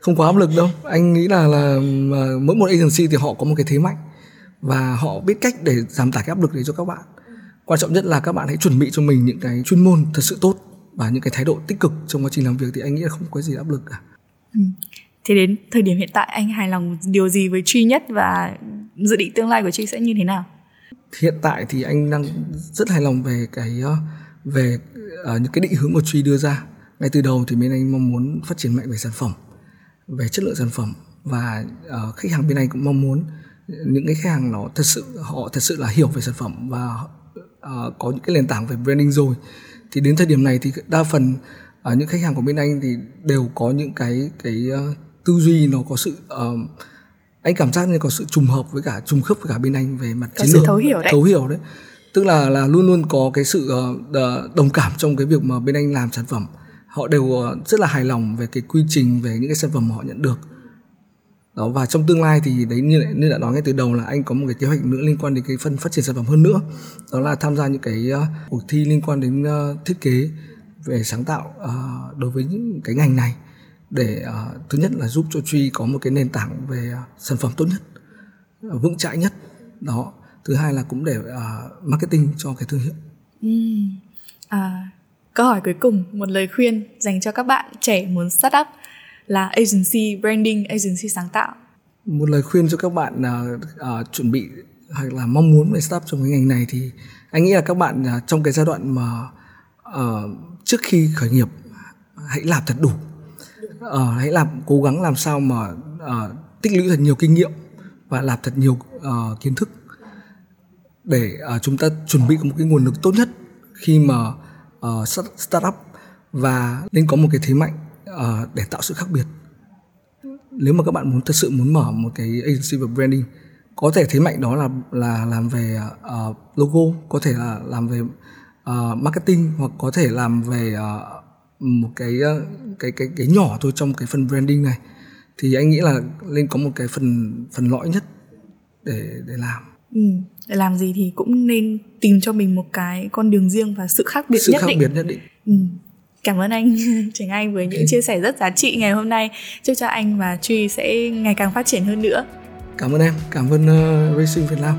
Không quá áp lực đâu. Anh nghĩ là là mỗi một agency thì họ có một cái thế mạnh và họ biết cách để giảm tải cái áp lực đấy cho các bạn quan trọng nhất là các bạn hãy chuẩn bị cho mình những cái chuyên môn thật sự tốt và những cái thái độ tích cực trong quá trình làm việc thì anh nghĩ là không có gì áp lực cả. Ừ. thế đến thời điểm hiện tại anh hài lòng điều gì với truy nhất và dự định tương lai của truy sẽ như thế nào? Hiện tại thì anh đang rất hài lòng về cái ờ, về uh, những cái định hướng của truy đưa ra. Ngay từ đầu thì bên anh mong muốn phát triển mạnh về sản phẩm về chất lượng sản phẩm và uh, khách hàng bên anh cũng mong muốn những cái khách hàng nó thật sự họ thật sự là hiểu về sản phẩm và uh, có những cái nền tảng về branding rồi. Thì đến thời điểm này thì đa phần uh, những khách hàng của bên anh thì đều có những cái cái uh, tư duy nó có sự uh, anh cảm giác như có sự trùng hợp với cả trùng khớp với cả bên anh về mặt có chiến lược. thấu hiểu đấy. Thấu hiểu đấy. Tức là là luôn luôn có cái sự uh, đồng cảm trong cái việc mà bên anh làm sản phẩm. Họ đều uh, rất là hài lòng về cái quy trình về những cái sản phẩm mà họ nhận được đó và trong tương lai thì đấy như như đã nói ngay từ đầu là anh có một cái kế hoạch nữa liên quan đến cái phần phát triển sản phẩm hơn nữa đó là tham gia những cái uh, cuộc thi liên quan đến uh, thiết kế về sáng tạo uh, đối với những cái ngành này để uh, thứ nhất là giúp cho truy có một cái nền tảng về uh, sản phẩm tốt nhất uh, vững chãi nhất đó thứ hai là cũng để uh, marketing cho cái thương hiệu ừ. à, câu hỏi cuối cùng một lời khuyên dành cho các bạn trẻ muốn start up là agency branding agency sáng tạo. Một lời khuyên cho các bạn uh, uh, chuẩn bị hoặc là mong muốn về startup trong cái ngành này thì anh nghĩ là các bạn uh, trong cái giai đoạn mà uh, trước khi khởi nghiệp hãy làm thật đủ. Uh, hãy làm cố gắng làm sao mà uh, tích lũy thật nhiều kinh nghiệm và làm thật nhiều uh, kiến thức để uh, chúng ta chuẩn bị một cái nguồn lực tốt nhất khi mà uh, start up và nên có một cái thế mạnh uh, để tạo sự khác biệt. Nếu mà các bạn muốn thật sự muốn mở một cái agency về branding có thể thế mạnh đó là là làm về uh, logo có thể là làm về uh, marketing hoặc có thể làm về uh, một cái cái cái cái nhỏ thôi trong cái phần branding này. Thì anh nghĩ là nên có một cái phần phần lõi nhất để để làm. Ừ, để làm gì thì cũng nên tìm cho mình một cái con đường riêng và sự khác biệt sự nhất khác định. biệt nhất định. Ừ. Cảm ơn anh Trường Anh với những chia sẻ rất giá trị ngày hôm nay. Chúc cho anh và Truy sẽ ngày càng phát triển hơn nữa. Cảm ơn em, cảm ơn uh, Racing Việt Nam